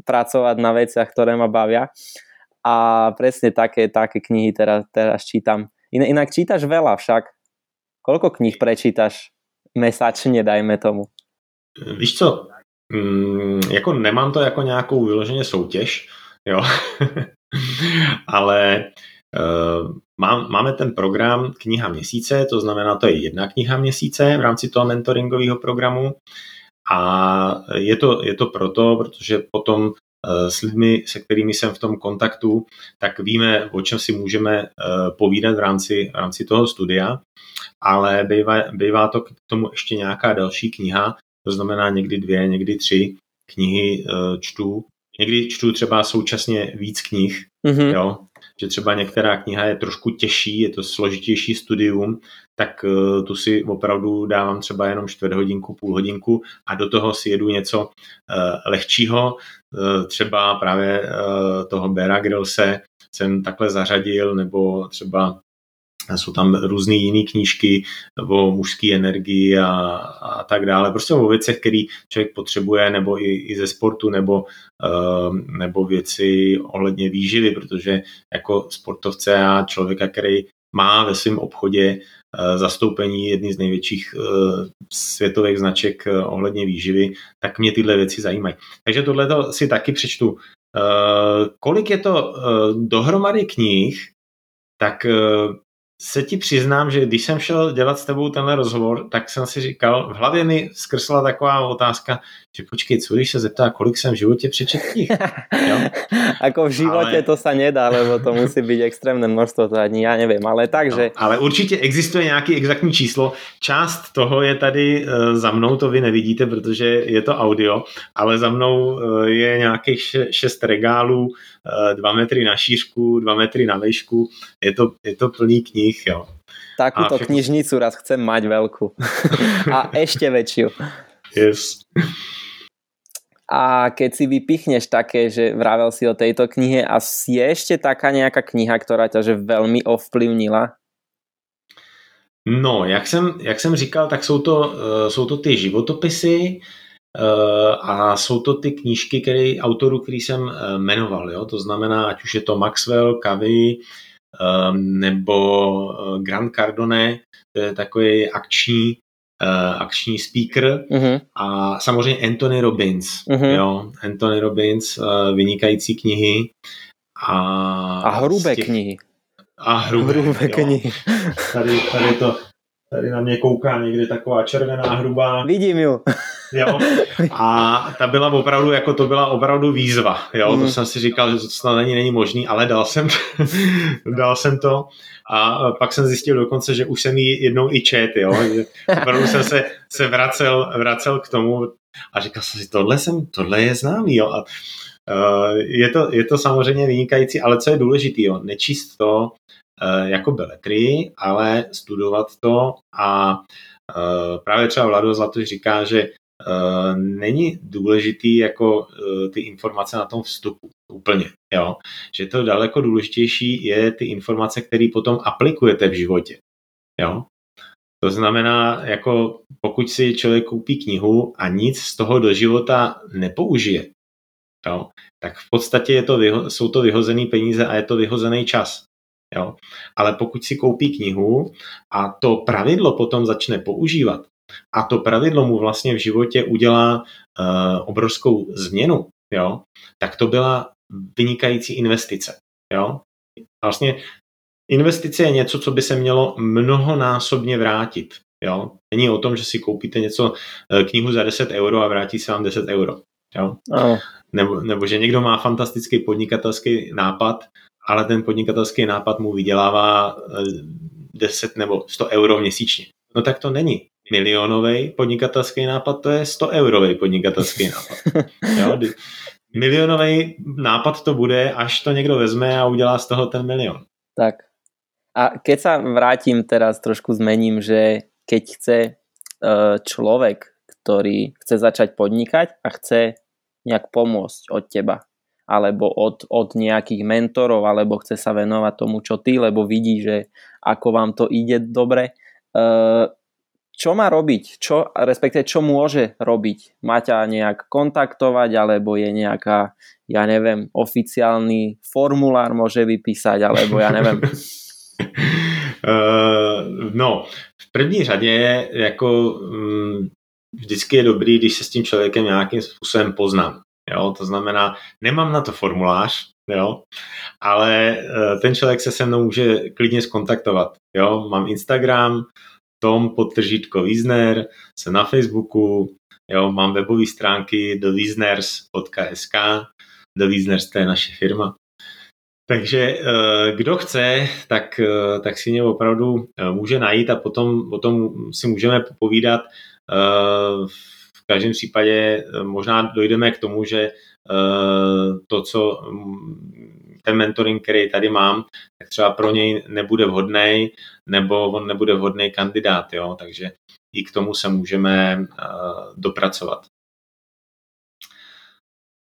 pracovať na veciach, ktoré ma bavia. A presne také, také knihy teraz, teraz čítam. In, inak čítaš veľa však. Koľko knih prečítaš mesačně, dajme tomu? Víš co, mm, jako nemám to jako nějakou vyloženě soutěž, jo, ale uh, mám, máme ten program kniha měsíce, to znamená, to je jedna kniha měsíce v rámci toho mentoringového programu. A je to, je to proto, protože potom s lidmi, se kterými jsem v tom kontaktu, tak víme, o čem si můžeme eh, povídat v rámci, v rámci toho studia, ale bývá, bývá to k tomu ještě nějaká další kniha, to znamená někdy dvě, někdy tři knihy čtu. Někdy čtu třeba současně víc knih, mm-hmm. jo, že třeba některá kniha je trošku těžší, je to složitější studium, tak uh, tu si opravdu dávám třeba jenom čtvrt hodinku, půl hodinku a do toho si jedu něco uh, lehčího, uh, třeba právě toho Bera Grylse jsem takhle zařadil, nebo třeba jsou tam různé jiné knížky o mužské energii a, a tak dále. Prostě o věcech, které člověk potřebuje, nebo i, i ze sportu, nebo, uh, nebo věci ohledně výživy, protože jako sportovce a člověka, který má ve svém obchodě uh, zastoupení jedný z největších uh, světových značek ohledně výživy, tak mě tyhle věci zajímají. Takže tohle si taky přečtu. Kolik je to dohromady knih, tak se ti přiznám, že když jsem šel dělat s tebou tenhle rozhovor, tak jsem si říkal, v hlavě mi zkrsla taková otázka, že počkej, co když se zeptá, kolik jsem v životě přečet knih? Ako v životě ale... to se nedá, lebo to musí být extrémné množstvo, to ani já nevím, ale takže... No, ale určitě existuje nějaký exaktní číslo. Část toho je tady uh, za mnou, to vy nevidíte, protože je to audio, ale za mnou uh, je nějakých šest regálů, dva metry na šířku, dva metry na výšku. Je to, je to plný knih, jo. Takúto všechno... knižnicu raz chcem mať veľkú. A ešte väčšiu. Yes. A keď si vypichneš také, že vravel si o tejto knihe a je ešte taká nejaká kniha, ktorá ťa že veľmi ovplyvnila? No, jak jsem, jak jsem říkal, tak jsou to, uh, jsou to ty životopisy a jsou to ty knížky který, autorů, který jsem uh, jmenoval. Jo? To znamená, ať už je to Maxwell, Covey, nebo Grant Cardone, to je takový akční uh, akční speaker uh-huh. a samozřejmě Anthony Robbins, uh-huh. jo, Anthony Robbins, uh, vynikající knihy a... A hrubé těch... knihy. A hrubé, hrubé knihy. Tady, tady to, tady na mě kouká někdy taková červená hrubá. Vidím ju. jo. A ta byla opravdu, jako to byla opravdu výzva, jo, mm. to jsem si říkal, že to snad není, není možný, ale dal jsem, dal jsem to a pak jsem zjistil dokonce, že už jsem ji jednou i čet, jo, opravdu jsem se, se vracel, vracel k tomu a říkal jsem si, tohle, jsem, tohle je známý, jo, a uh, je, to, je to samozřejmě vynikající, ale co je důležité, jo, nečíst to jako beletry, ale studovat to a uh, právě třeba Vlado Zlatoš říká, že Uh, není důležitý jako ty informace na tom vstupu úplně, jo. Že to daleko důležitější je ty informace, které potom aplikujete v životě, jo. To znamená, jako pokud si člověk koupí knihu a nic z toho do života nepoužije, jo, tak v podstatě je to, vyho- jsou to vyhozené peníze a je to vyhozený čas. Jo. Ale pokud si koupí knihu a to pravidlo potom začne používat, a to pravidlo mu vlastně v životě udělá uh, obrovskou změnu, jo, tak to byla vynikající investice. Jo. Vlastně investice je něco, co by se mělo mnohonásobně vrátit. Jo. Není o tom, že si koupíte něco, eh, knihu za 10 euro a vrátí se vám 10 euro. Jo. Nebo, nebo že někdo má fantastický podnikatelský nápad, ale ten podnikatelský nápad mu vydělává 10 eh, nebo 100 euro měsíčně. No tak to není milionový podnikatelský nápad, to je 100 eurový podnikatelský nápad. Jo? Milionový nápad to bude, až to někdo vezme a udělá z toho ten milion. Tak. A keď sa vrátim teraz, trošku zmením, že keď chce e, človek, ktorý chce začať podnikať a chce nejak pomôcť od teba, alebo od, od nejakých mentorov, alebo chce sa venovať tomu, čo ty, lebo vidí, že ako vám to ide dobre, e, čo má robiť, čo, respektive čo môže robiť? Má ťa nejak kontaktovať, alebo je nejaká, ja neviem, oficiálny formulár môže vypísať, alebo ja neviem. uh, no, v první řadě jako um, vždycky je dobrý, když se s tím člověkem nějakým způsobem poznám. Jo, to znamená, nemám na to formulář, jo, ale uh, ten člověk se se mnou může klidně skontaktovat. Jo, mám Instagram, Tom podtržítko Wiesner, jsem na Facebooku, jo, mám webové stránky do Wiesners.sk, do Wiesners to je naše firma. Takže eh, kdo chce, tak, eh, tak si mě opravdu může najít a potom o tom si můžeme povídat. Každém případě možná dojdeme k tomu, že to, co mm, ten mentoring, který tady mám, tak třeba pro něj nebude vhodný, nebo on nebude vhodný kandidát, jo? takže i k tomu se můžeme dopracovat.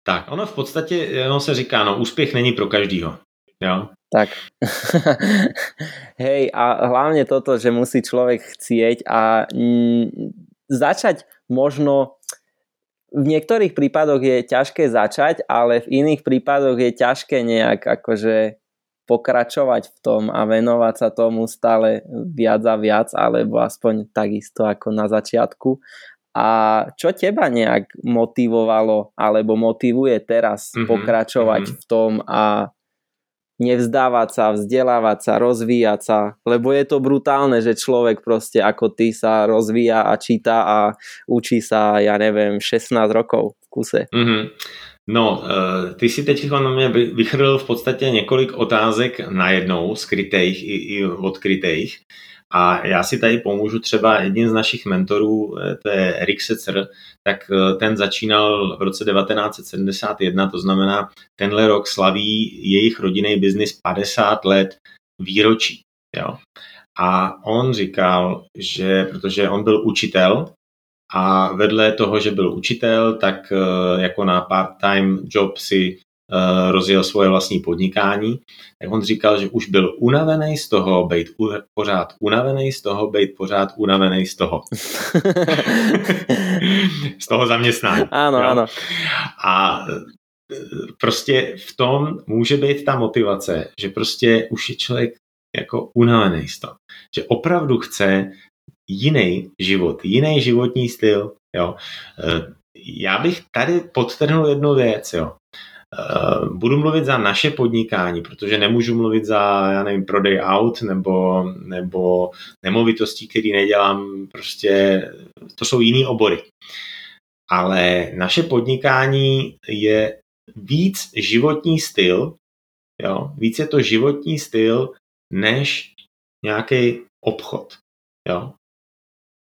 Tak, ono v podstatě jenom se říká, no úspěch není pro každýho. Jo. Tak. Hej, a hlavne toto, že musí človek chcieť a začať možno v niektorých prípadoch je ťažké začať, ale v iných prípadoch je ťažké nejak akože pokračovať v tom a venovať sa tomu stále viac a viac, alebo aspoň takisto ako na začiatku. A čo teba nejak motivovalo alebo motivuje teraz mm-hmm, pokračovať mm-hmm. v tom a nevzdávať sa, vzdelávať sa, rozvíjať sa, lebo je to brutálne, že človek proste ako ty sa rozvíja a číta a učí sa, ja neviem, 16 rokov v kuse. Mm-hmm. No, eh, ty si teď na mě vychrl v podstatě několik otázek najednou, skrytých i, i odkrytých. A já si tady pomůžu třeba jedním z našich mentorů, eh, to je Erik Setzer, tak eh, ten začínal v roce 1971, to znamená, tenhle rok slaví jejich rodinný biznis 50 let výročí. Jo. A on říkal, že protože on byl učitel a vedle toho, že byl učitel, tak eh, jako na part-time job si rozjel svoje vlastní podnikání, tak on říkal, že už byl unavený z toho, být pořád unavený z toho, být pořád unavený z toho. z toho zaměstnání. Ano, jo? ano. A eh, prostě v tom může být ta motivace, že prostě už je člověk jako unavený z toho. Že opravdu chce jiný život, jiný životní styl. Jo. Eh, já bych tady podtrhnul jednu věc. Jo. Eh, budu mluvit za naše podnikání, protože nemůžu mluvit za, já nevím, prodej aut nebo, nebo nemovitostí, který nedělám, prostě to jsou jiný obory. Ale naše podnikání je víc životní styl, jo? víc je to životní styl, než nějaký obchod. Jo?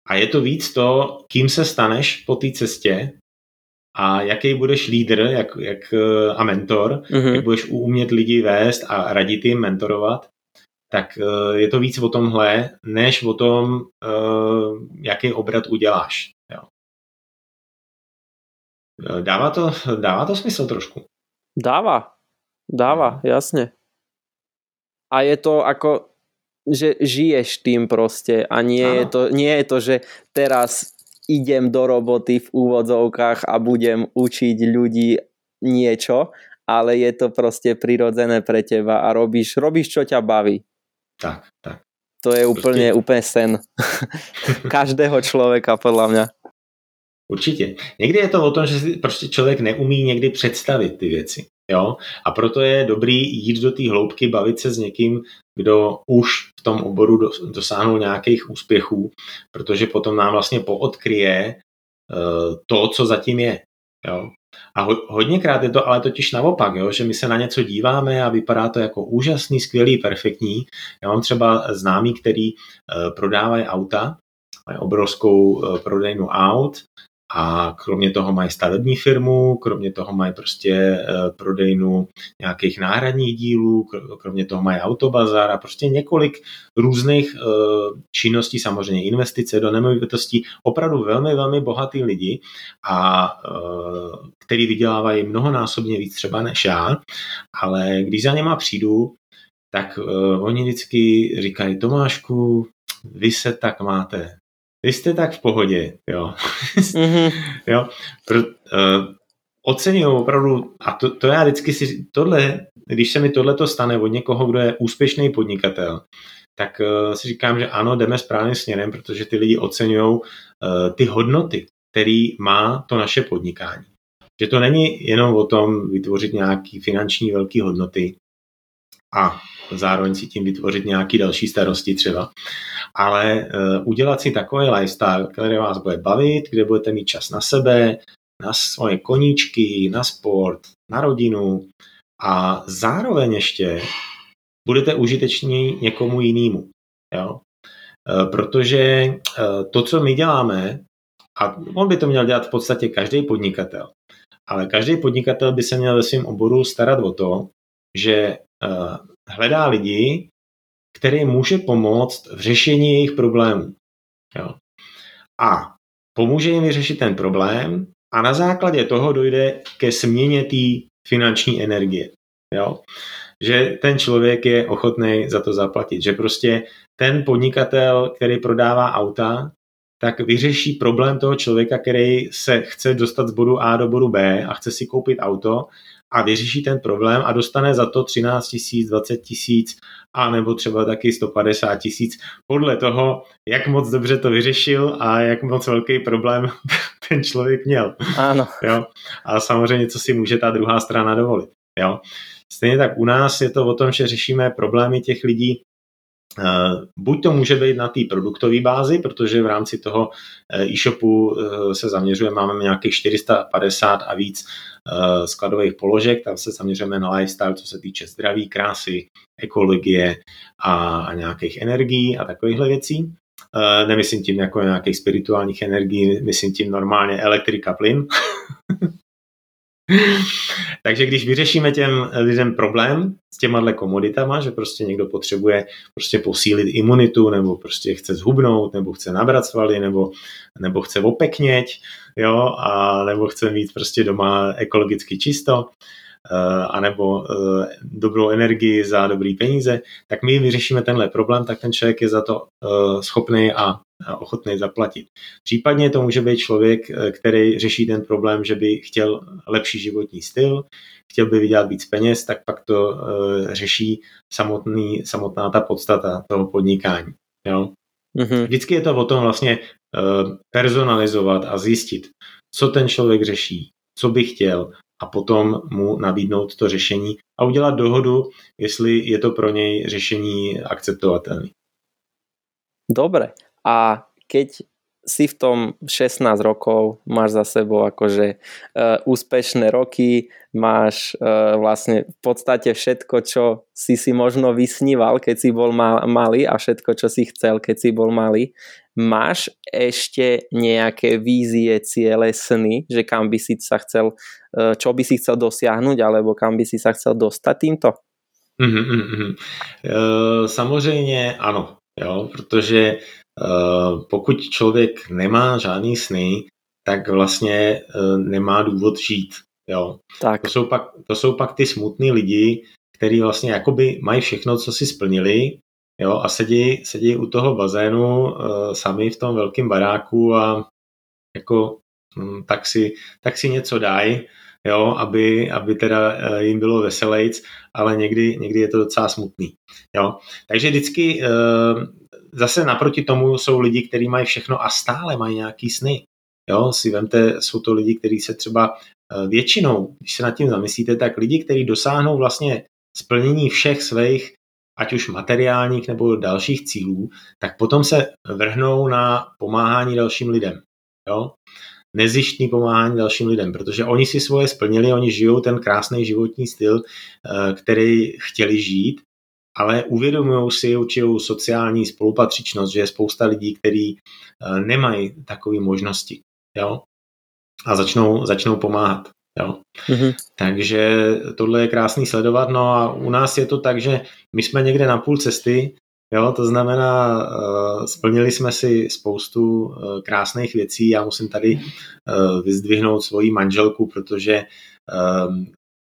A je to víc to, kým se staneš po té cestě a jaký budeš lídr jak, jak, eh, a mentor, mm-hmm. jak budeš umět lidi vést a radit jim, mentorovat, tak eh, je to víc o tomhle, než o tom, eh, jaký obrat uděláš. Jo. Dává to, dává to smysl trošku? Dává. Dává, jasne. A je to ako, že žiješ tým proste a nie je, to, nie je to, že teraz idem do roboty v úvodzovkách a budem učiť ľudí niečo, ale je to proste prirodzené pre teba a robíš, robíš čo ťa baví. Tak, tak. To je úplne, prostě... úplne sen každého člověka, podľa mňa. Určitě. Někdy je to o tom, že si prostě člověk neumí někdy představit ty věci. Jo? A proto je dobrý jít do té hloubky, bavit se s někým, kdo už v tom oboru dosáhnul nějakých úspěchů, protože potom nám vlastně poodkryje uh, to, co zatím je. Jo? A ho, hodněkrát je to ale totiž naopak, jo? že my se na něco díváme a vypadá to jako úžasný, skvělý, perfektní. Já mám třeba známý, který uh, prodávají auta, mají obrovskou uh, prodejnu aut a kromě toho mají stavební firmu, kromě toho mají prostě eh, prodejnu nějakých náhradních dílů, kromě toho mají autobazar a prostě několik různých eh, činností, samozřejmě investice do nemovitostí, opravdu velmi, velmi bohatý lidi a eh, který vydělávají mnohonásobně víc třeba než já, ale když za něma přijdu, tak oni vždycky říkají, Tomášku, vy se tak máte vy jste tak v pohodě, jo. Mm-hmm. jo. Pro, uh, oceňují opravdu, a to, to já vždycky si, tohle, když se mi tohle to stane od někoho, kdo je úspěšný podnikatel, tak uh, si říkám, že ano, jdeme správným směrem, protože ty lidi oceňují uh, ty hodnoty, který má to naše podnikání. Že to není jenom o tom vytvořit nějaký finanční velké hodnoty a zároveň si tím vytvořit nějaký další starosti třeba, ale uh, udělat si takový lifestyle, který vás bude bavit, kde budete mít čas na sebe, na svoje koníčky, na sport, na rodinu a zároveň ještě budete užiteční někomu jinému. Jo? E, protože e, to, co my děláme, a on by to měl dělat v podstatě každý podnikatel, ale každý podnikatel by se měl ve svém oboru starat o to, že e, hledá lidi, který může pomoct v řešení jejich problémů. Jo? A pomůže jim vyřešit ten problém a na základě toho dojde ke směně té finanční energie. Jo? Že ten člověk je ochotný za to zaplatit. Že prostě ten podnikatel, který prodává auta, tak vyřeší problém toho člověka, který se chce dostat z bodu A do bodu B a chce si koupit auto a vyřeší ten problém a dostane za to 13 tisíc, 20 tisíc a nebo třeba taky 150 tisíc podle toho, jak moc dobře to vyřešil a jak moc velký problém ten člověk měl. Ano. Jo? A samozřejmě, co si může ta druhá strana dovolit. Jo? Stejně tak u nás je to o tom, že řešíme problémy těch lidí, Buď to může být na té produktové bázi, protože v rámci toho eh, e-shopu eh, se zaměřujeme, máme nějakých 450 a víc skladových položek, tam se zaměřujeme na lifestyle, co se týče zdraví, krásy, ekologie a nějakých energií a takovýchhle věcí. Nemyslím tím jako nějakých spirituálních energií, myslím tím normálně elektrika, plyn. Takže když vyřešíme těm lidem problém s těma komoditama, že prostě někdo potřebuje prostě posílit imunitu, nebo prostě chce zhubnout, nebo chce nabrat svaly, nebo, nebo chce opekněť, jo, a nebo chce mít prostě doma ekologicky čisto, Eh, anebo eh, dobrou energii za dobrý peníze, tak my vyřešíme tenhle problém, tak ten člověk je za to eh, schopný a ochotný zaplatit. Případně to může být člověk, který řeší ten problém, že by chtěl lepší životní styl, chtěl by vydělat víc peněz, tak pak to řeší samotný, samotná ta podstata toho podnikání. Jo? Mm-hmm. Vždycky je to o tom vlastně personalizovat a zjistit, co ten člověk řeší, co by chtěl a potom mu nabídnout to řešení a udělat dohodu, jestli je to pro něj řešení akceptovatelné. Dobre. A keď si v tom 16 rokov, máš za sebou akože uh, úspešné roky, máš uh, vlastne v podstate všetko, čo si si možno vysníval, keď si bol mal, malý a všetko, čo si chcel, keď si bol malý. Máš ešte nejaké vízie, ciele, sny, že kam by si sa chcel, e, čo by si chcel dosiahnuť, alebo kam by si sa chcel dostať týmto? Mm-hmm. Uh, samozřejmě ano, jo, protože uh, pokud člověk nemá žádný sny, tak vlastně uh, nemá důvod žít. Jo. Tak. To, jsou pak, to jsou pak ty smutní lidi, kteří vlastně jakoby mají všechno, co si splnili, Jo, a sedí, sedí u toho bazénu uh, sami v tom velkém baráku a jako hm, tak, si, tak si něco dají, jo, aby, aby teda uh, jim bylo veselejc, ale někdy, někdy je to docela smutný. Jo. Takže vždycky uh, zase naproti tomu jsou lidi, kteří mají všechno a stále mají nějaký sny. Jo, si vemte, jsou to lidi, kteří se třeba většinou, když se nad tím zamyslíte, tak lidi, kteří dosáhnou vlastně splnění všech svých ať už materiálních nebo dalších cílů, tak potom se vrhnou na pomáhání dalším lidem. Jo? Nezištný pomáhání dalším lidem, protože oni si svoje splnili, oni žijou ten krásný životní styl, eh, který chtěli žít, ale uvědomují si určitou sociální spolupatřičnost, že je spousta lidí, kteří eh, nemají takové možnosti. Jo? A začnou, začnou pomáhat. Jo. Mm-hmm. Takže tohle je krásný sledovat. No a u nás je to tak, že my jsme někde na půl cesty, jo, to znamená, uh, splnili jsme si spoustu uh, krásných věcí. Já musím tady uh, vyzdvihnout svoji manželku, protože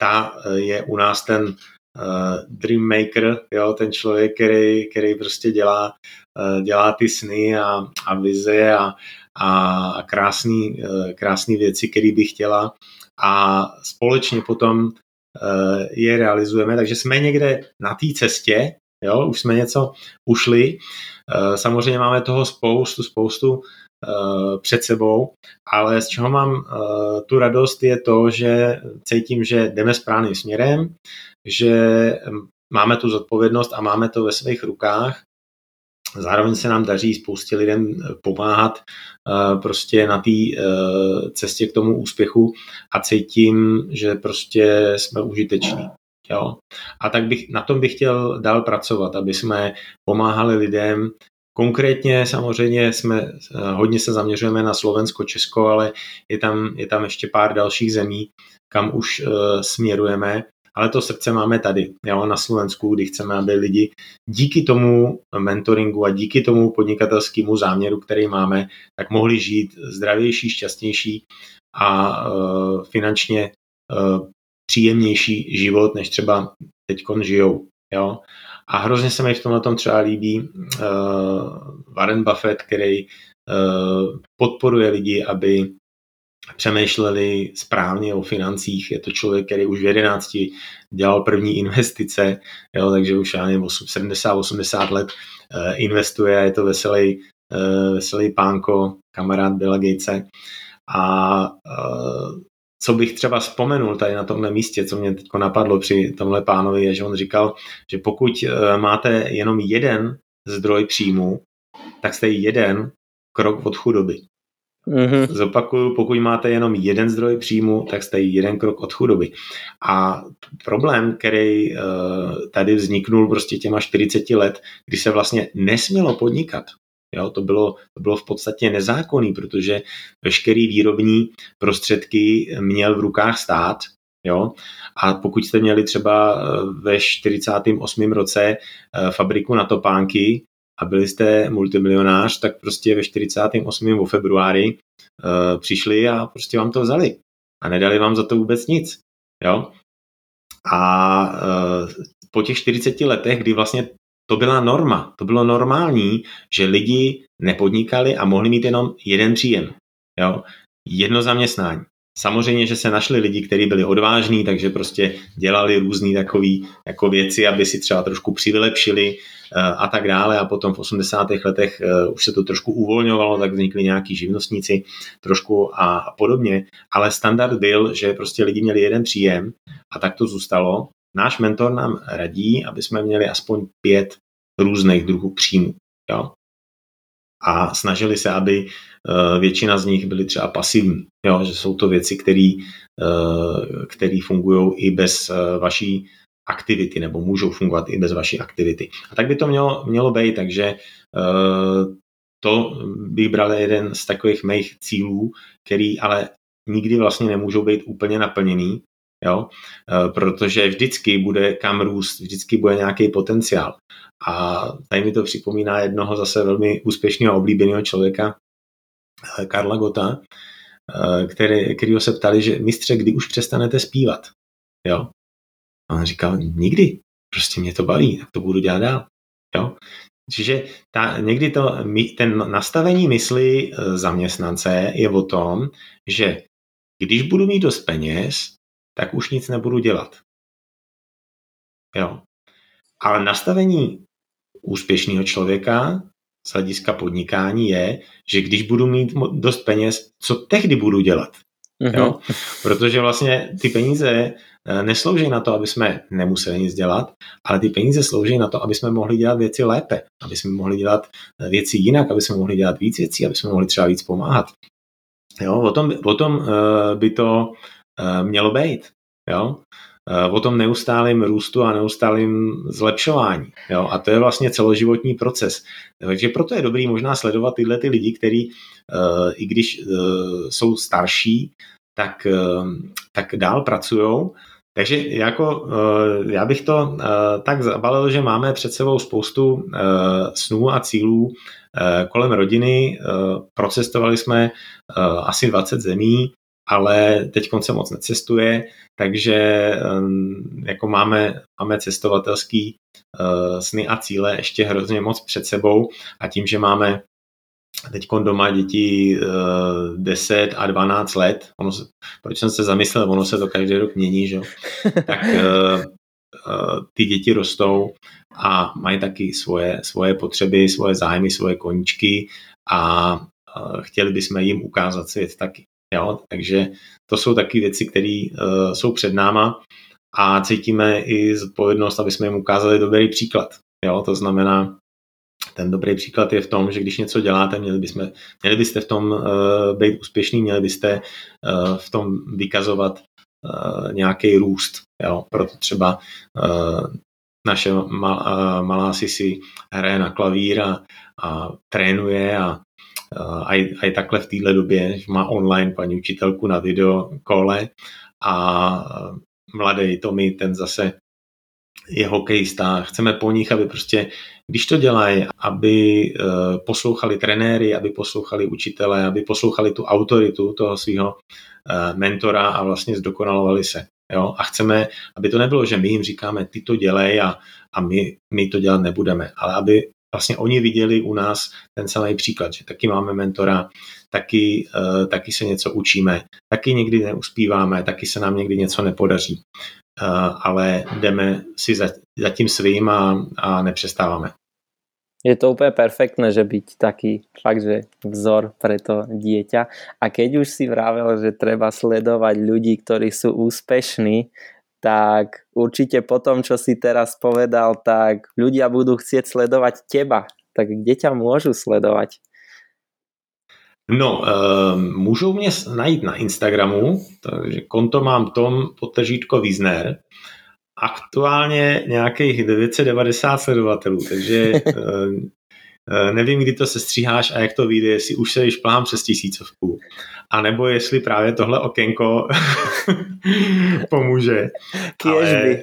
ta je u nás ten uh, dream maker, jo, ten člověk, který, který prostě dělá, uh, dělá ty sny a, a vize a, a krásné uh, krásný věci, které by chtěla. A společně potom uh, je realizujeme, takže jsme někde na té cestě, jo, už jsme něco ušli, uh, samozřejmě máme toho spoustu, spoustu Eh, před sebou, ale z čeho mám eh, tu radost je to, že cítím, že jdeme správným směrem, že máme tu zodpovědnost a máme to ve svých rukách. Zároveň se nám daří spoustě lidem pomáhat eh, prostě na té cestě k tomu úspěchu a cítím, že prostě jsme užiteční. Jo? A tak bych, na tom bych chtěl dál pracovat, aby jsme pomáhali lidem Konkrétně samozřejmě jsme, eh, hodně se zaměřujeme na Slovensko, Česko, ale je tam, je tam ještě pár dalších zemí, kam už uh, směrujeme, ale to srdce máme tady, jo, na Slovensku, kdy chceme, aby lidi díky tomu mentoringu a díky tomu podnikatelskému záměru, který máme, tak mohli žít zdravější, šťastnější a uh, finančně uh, příjemnější život, než třeba teď žijou. Jo? A hrozně se mi v tomhle tom třeba líbí uh, Warren Buffett, který uh, podporuje lidi, aby přemýšleli správně o financích. Je to člověk, který už v 11 dělal první investice, jo, takže už já nevím, 70-80 let uh, investuje, je to veselý, uh, veselý pánko, kamarád Billa Gatese. A uh, co bych třeba vzpomenul tady na tomhle místě, co mě teď napadlo při tomhle pánovi, je, že on říkal, že pokud eh, máte jenom jeden zdroj příjmu, tak jste jeden krok od chudoby. Mm-hmm. Zopakuju, pokud máte jenom jeden zdroj příjmu, tak jste jeden krok od chudoby. A problém, který uh, tady vzniknul prostě těma 40 let, kdy se vlastně nesmělo podnikat, Jo, to, bylo, to bylo v podstatě nezákonný, protože veškerý výrobní prostředky měl v rukách stát. Jo? A pokud jste měli třeba eh, ve 48. roce eh, fabriku na topánky a byli jste multimilionář, tak prostě ve 48. februári uh, přišli a prostě vám to vzali. A nedali vám za to vůbec nic. Jo? A po těch 40 letech, kdy vlastně to byla norma, to bylo normální, že lidi nepodnikali a mohli mít jenom jeden příjem. Jo? Jedno zaměstnání. Samozřejmě, že se našli lidi, kteří byli odvážní, takže prostě dělali různé takové jako věci, aby si třeba trošku přivylepšili eh, a tak dále. A potom v 80. letech eh, už se to trošku uvolňovalo, tak vznikli nějaký živnostníci trošku a podobně. Ale standard byl, že prostě lidi měli jeden příjem a tak to zůstalo náš mentor nám radí, aby jsme měli aspoň pět různých druhů příjmů. Jo? A snažili se, aby uh, většina z nich byly třeba pasivní. Jo? Že jsou to věci, které uh, fungují i bez uh, vaší aktivity, nebo můžou fungovat i bez vaší aktivity. A tak by to mělo, mělo být, takže to bych bral jeden z takových mých cílů, který ale nikdy vlastně nemůžou být úplně naplněný, jo? Eh, protože vždycky bude kam růst, vždycky bude nějaký potenciál. A tady mi to připomíná jednoho zase velmi úspěšného oblíbeného člověka, eh, Karla Gota, eh, který, kterýho se ptali, že mistře, kdy už přestanete zpívat? Jo? A on říkal, nikdy, prostě mě to baví, tak to budu dělat dál. Jo? Čiže ta, někdy to, ten nastavení mysli zaměstnance je o tom, že když budu mít dost peněz, tak už nic nebudu dělat. Jo. Ale nastavení úspěšného člověka z hlediska podnikání je, že když budu mít dost peněz, co tehdy budu dělat? Mm-hmm. Jo? Protože vlastně ty peníze eh, neslouží na to, aby jsme nemuseli nic dělat, ale ty peníze slouží na to, aby jsme mohli dělat věci lépe, aby jsme mohli dělat eh, věci jinak, aby jsme mohli dělat víc věcí, aby jsme mohli třeba víc pomáhat. Jo, o tom, o tom uh, by to Eh, mělo být. Jo? Eh, o tom neustálým růstu a neustálým zlepšování. Jo? A to je vlastně celoživotní proces. Takže proto je dobrý možná sledovat tyhle ty lidi, kteří uh, i když jsou starší, tak, tak dál pracují. Takže jako, já bych to tak zabalil, že máme před sebou spoustu snů a cílů kolem rodiny. Procestovali jsme asi 20 zemí, ale teď se moc necestuje, takže jako máme, máme cestovatelský sny a cíle ještě hrozně moc před sebou a tím, že máme teď doma děti 10 a 12 let, ono se, proč jsem se zamyslel, ono se to každý rok mění, že? tak ty děti rostou a mají taky svoje, svoje potřeby, svoje zájmy, svoje koníčky a chtěli bychom jim ukázat svět taky. Jo? Takže to jsou taky věci, které uh, jsou před náma a cítíme i zodpovědnost, aby jsme jim ukázali dobrý příklad. Jo? To znamená, ten dobrý příklad je v tom, že když něco děláte, měli, bychom, měli byste v tom uh, být úspěšný, měli byste uh, v tom vykazovat uh, nějaký růst. Jo? Proto třeba uh, naše mal, uh, malá Sisi hraje na klavír a, a trénuje a a i, a i takhle v téhle době, že má online paní učitelku na video kole a mladý Tomi, ten zase je hokejista. Chceme po nich, aby prostě, když to dělají, aby uh, poslouchali trenéry, aby poslouchali učitele, aby poslouchali tu autoritu toho svého mentora a vlastně zdokonalovali se. Jo? A chceme, aby to nebylo, že my jim říkáme, ty to dělej a, a my, my to dělat nebudeme, ale aby vlastně oni viděli u nás ten samý příklad, že taky máme mentora, taky, uh, taky se něco učíme, taky někdy neuspíváme, taky se nám někdy něco nepodaří, uh, ale jdeme si za, za tím svým a, a nepřestáváme. Je to úplně perfektné, že byť taký fakt, že vzor pre to dieťa. A keď už si vravel, že treba sledovať ľudí, ktorí sú úspešní, tak určite po tom, čo si teraz povedal, tak ľudia budú chcieť sledovať teba. Tak kde ťa môžu sledovať? No, uh, můžou mě najít na Instagramu, takže konto mám Tom potržítko Wiesner. Aktuálně nějakých 990 sledovatelů, takže uh, nevím, kdy to se stříháš a jak to vyjde, jestli už se již plám přes tisícovku a nebo jestli právě tohle okénko pomůže. Ale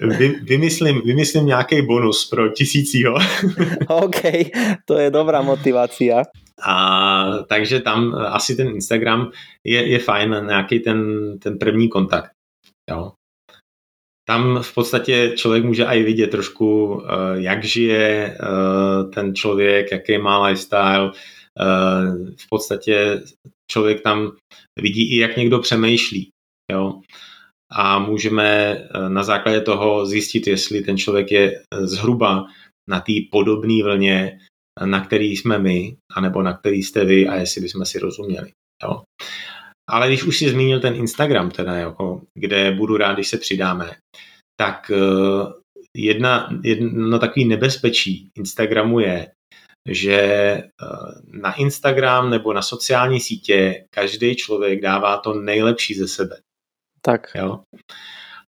vy, vymyslím, vymyslím nějaký bonus pro tisícího. OK, to je dobrá motivace. A takže tam asi ten Instagram je, je fajn, nějaký ten, ten první kontakt. Jo. Tam v podstatě člověk může i vidět trošku, jak žije ten člověk, jaký má lifestyle, v podstatě člověk tam vidí i, jak někdo přemýšlí. Jo? A můžeme eh, na základě toho zjistit, jestli ten člověk je eh, zhruba na té podobné vlně, na který jsme my, anebo na který jste vy a jestli bychom si rozuměli. Jo? Ale když už si zmínil ten Instagram, teda, jako, kde budu rád, když se přidáme, tak eh, jedna, jedno takový nebezpečí Instagramu je, že eh, na Instagram nebo na sociální sítě každý člověk dává to nejlepší ze sebe. Tak. Jo?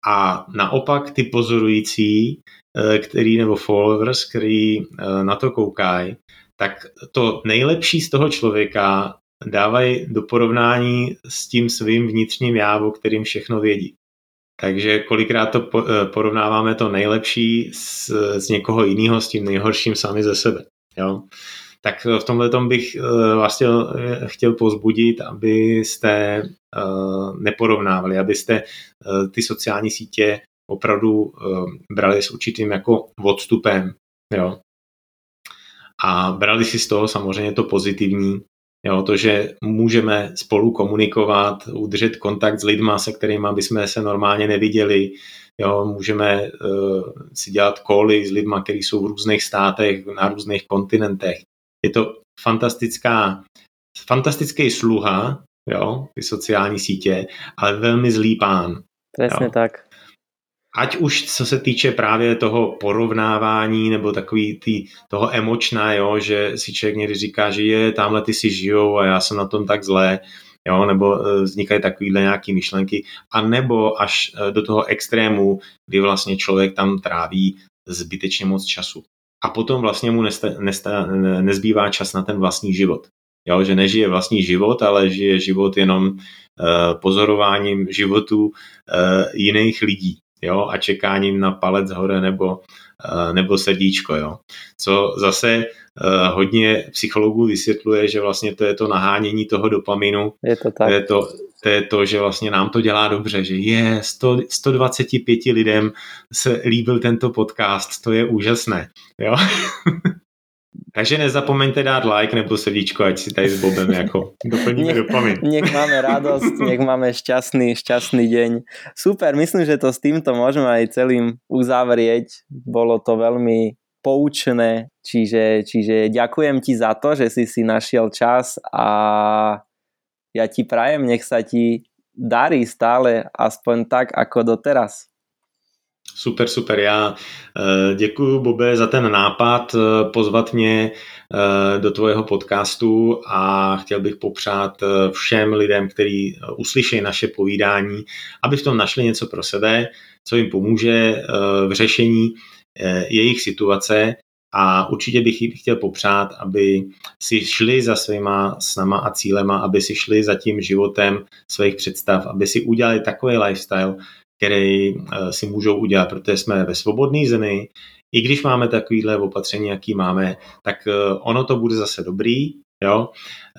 A naopak ty pozorující, eh, který nebo followers, který na to koukají, tak to nejlepší z toho člověka dávají do porovnání s tím svým vnitřním jávu, kterým všechno vědí. Takže kolikrát to porovnáváme to nejlepší s, s někoho jiného, s tím nejhorším sami ze sebe. Jo? Tak v tomhle tom bych uh, vlastně eh, chtěl pozbudit, abyste neporovnávali, abyste ty sociální sítě opravdu brali s určitým jako odstupem. Jo? A brali si z toho samozřejmě to pozitivní, Jo, to, že můžeme spolu komunikovat, udržet kontakt s lidma, se kterými bychom se normálně neviděli, Jo, můžeme uh, si dělat koly s lidmi, kteří jsou v různých státech, na různých kontinentech. Je to fantastická, fantastický sluha, jo, ty sociální sítě, ale velmi zlý pán. Přesně jo. tak. Ať už co se týče právě toho porovnávání nebo takový tý, toho emočná, jo, že si člověk někdy říká, že je, tamhle ty si žijou a já jsem na tom tak zlé, jo, nebo e, vznikají takovýhle nějaké myšlenky, a nebo až e, do toho extrému, kdy vlastně člověk tam tráví zbytečně moc času. A potom vlastně mu nesta, nesta, nezbývá čas na ten vlastní život. Jo, že nežije vlastní život, ale žije život jenom uh, pozorováním životů uh, jiných lidí. Jo, a čekáním na palec hore nebo, uh, nebo srdíčko, jo. Co zase uh, hodně psychologů vysvětluje, že vlastně to je to nahánění toho dopaminu. Je to tak. To je to, to je to, že vlastně nám to dělá dobře, že je 100, 125 lidem se líbil tento podcast, to je úžasné. Jo? Takže nezapomeňte dát like nebo srdíčko, ať si tady s Bobem jako doplníme dopamin. Nech máme radost, nech máme šťastný, šťastný deň. Super, myslím, že to s týmto môžeme aj celým uzavrieť. Bolo to veľmi poučné, čiže, čiže ďakujem ti za to, že si si našiel čas a ja ti prajem, nech sa ti darí stále aspoň tak, ako doteraz. Super, super. Já eh, děkuji, Bobe, za ten nápad eh, pozvat mě eh, do tvojho podcastu a chtěl bych popřát všem lidem, kteří uslyší naše povídání, aby v tom našli něco pro sebe, co jim pomůže v řešení jejich situace a určitě bych jim chtěl popřát, aby si šli za svýma snama a cílema, aby si šli za tím životem svých představ, aby si udělali takový lifestyle, který eh, si můžou udělat, protože jsme ve svobodné zemi. I když máme takovýhle opatření, jaký máme, tak eh, ono to bude zase dobrý, jo.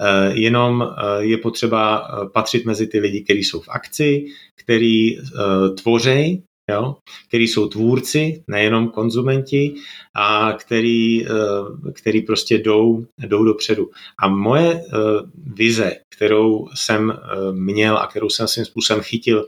Eh, jenom je potřeba patřit mezi ty lidi, kteří jsou v akci, kteří tvoří jo, který jsou tvůrci, nejenom konzumenti a který, eh, který prostě jdou, jdou dopředu. A moje eh, vize, kterou jsem eh, měl a kterou jsem svým způsobem chytil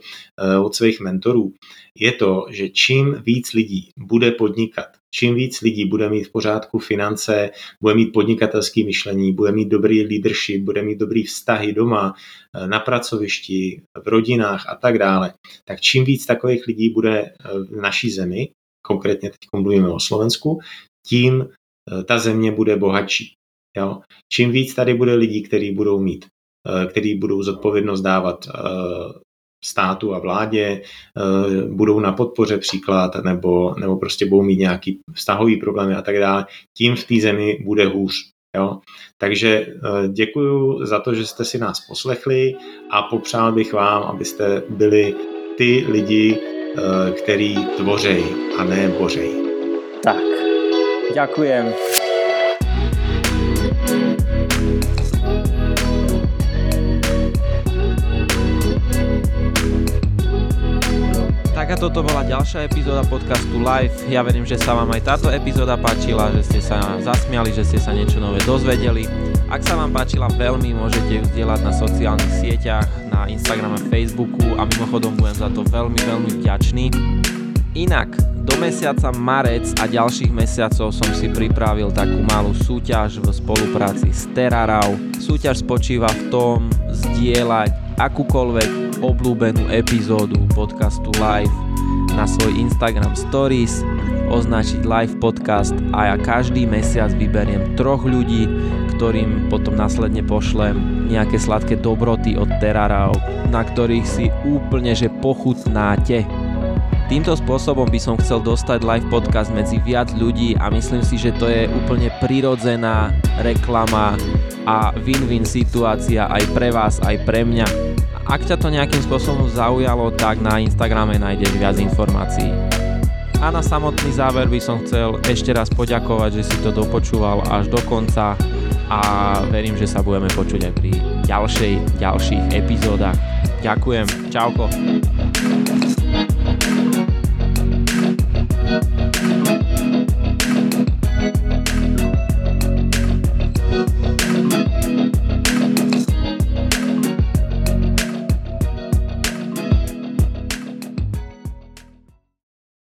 od svých mentorů, je to, že čím víc lidí bude podnikat, čím víc lidí bude mít v pořádku finance, bude mít podnikatelské myšlení, bude mít dobrý leadership, bude mít dobrý vztahy doma, eh, na pracovišti, v rodinách a tak dále, tak čím víc takových lidí bude eh, v naší zemi, konkrétně teď mluvíme o Slovensku, tím eh, ta země bude bohatší. Jo? Čím víc tady bude lidí, kteří budou mít, kteří budou zodpovědnost dávat státu a vládě, eh, budou na podpoře příklad nebo, nebo prostě budou mít nějaký vztahový problémy a tak dále, tím v té zemi bude hůř. Jo? Takže eh, děkuji za to, že jste si nás poslechli a popřál bych vám, abyste byli ty lidi, eh, který tvořej a ne bořej. Tak, děkujem. Taká toto bola ďalšia epizóda podcastu Live. Ja verím, že sa vám aj táto epizóda páčila, že ste sa zasmiali, že ste sa niečo nové dozvedeli. Ak sa vám páčila veľmi, môžete ju zdieľať na sociálnych sieťach, na Instagrame, Facebooku a mimochodom budem za to veľmi, veľmi vďačný. Inak, do mesiaca marec a ďalších mesiacov som si pripravil takú malú súťaž v spolupráci s Terarau. Súťaž spočíva v tom zdieľať akúkoľvek obľúbenú epizódu podcastu Live na svoj Instagram Stories, označiť live podcast a ja každý mesiac vyberiem troch ľudí, ktorým potom následne pošlem nejaké sladké dobroty od Terara, na ktorých si úplne že pochutnáte. Týmto spôsobom by som chcel dostať live podcast medzi viac ľudí a myslím si, že to je úplne prirodzená reklama a win-win situácia aj pre vás, aj pre mňa. Ak ťa to nejakým spôsobom zaujalo, tak na Instagrame nájdeš viac informácií. A na samotný záver by som chcel ešte raz poďakovať, že si to dopočúval až do konca a verím, že sa budeme počuť aj pri ďalšej, ďalších epizódach. Ďakujem, čauko. thank you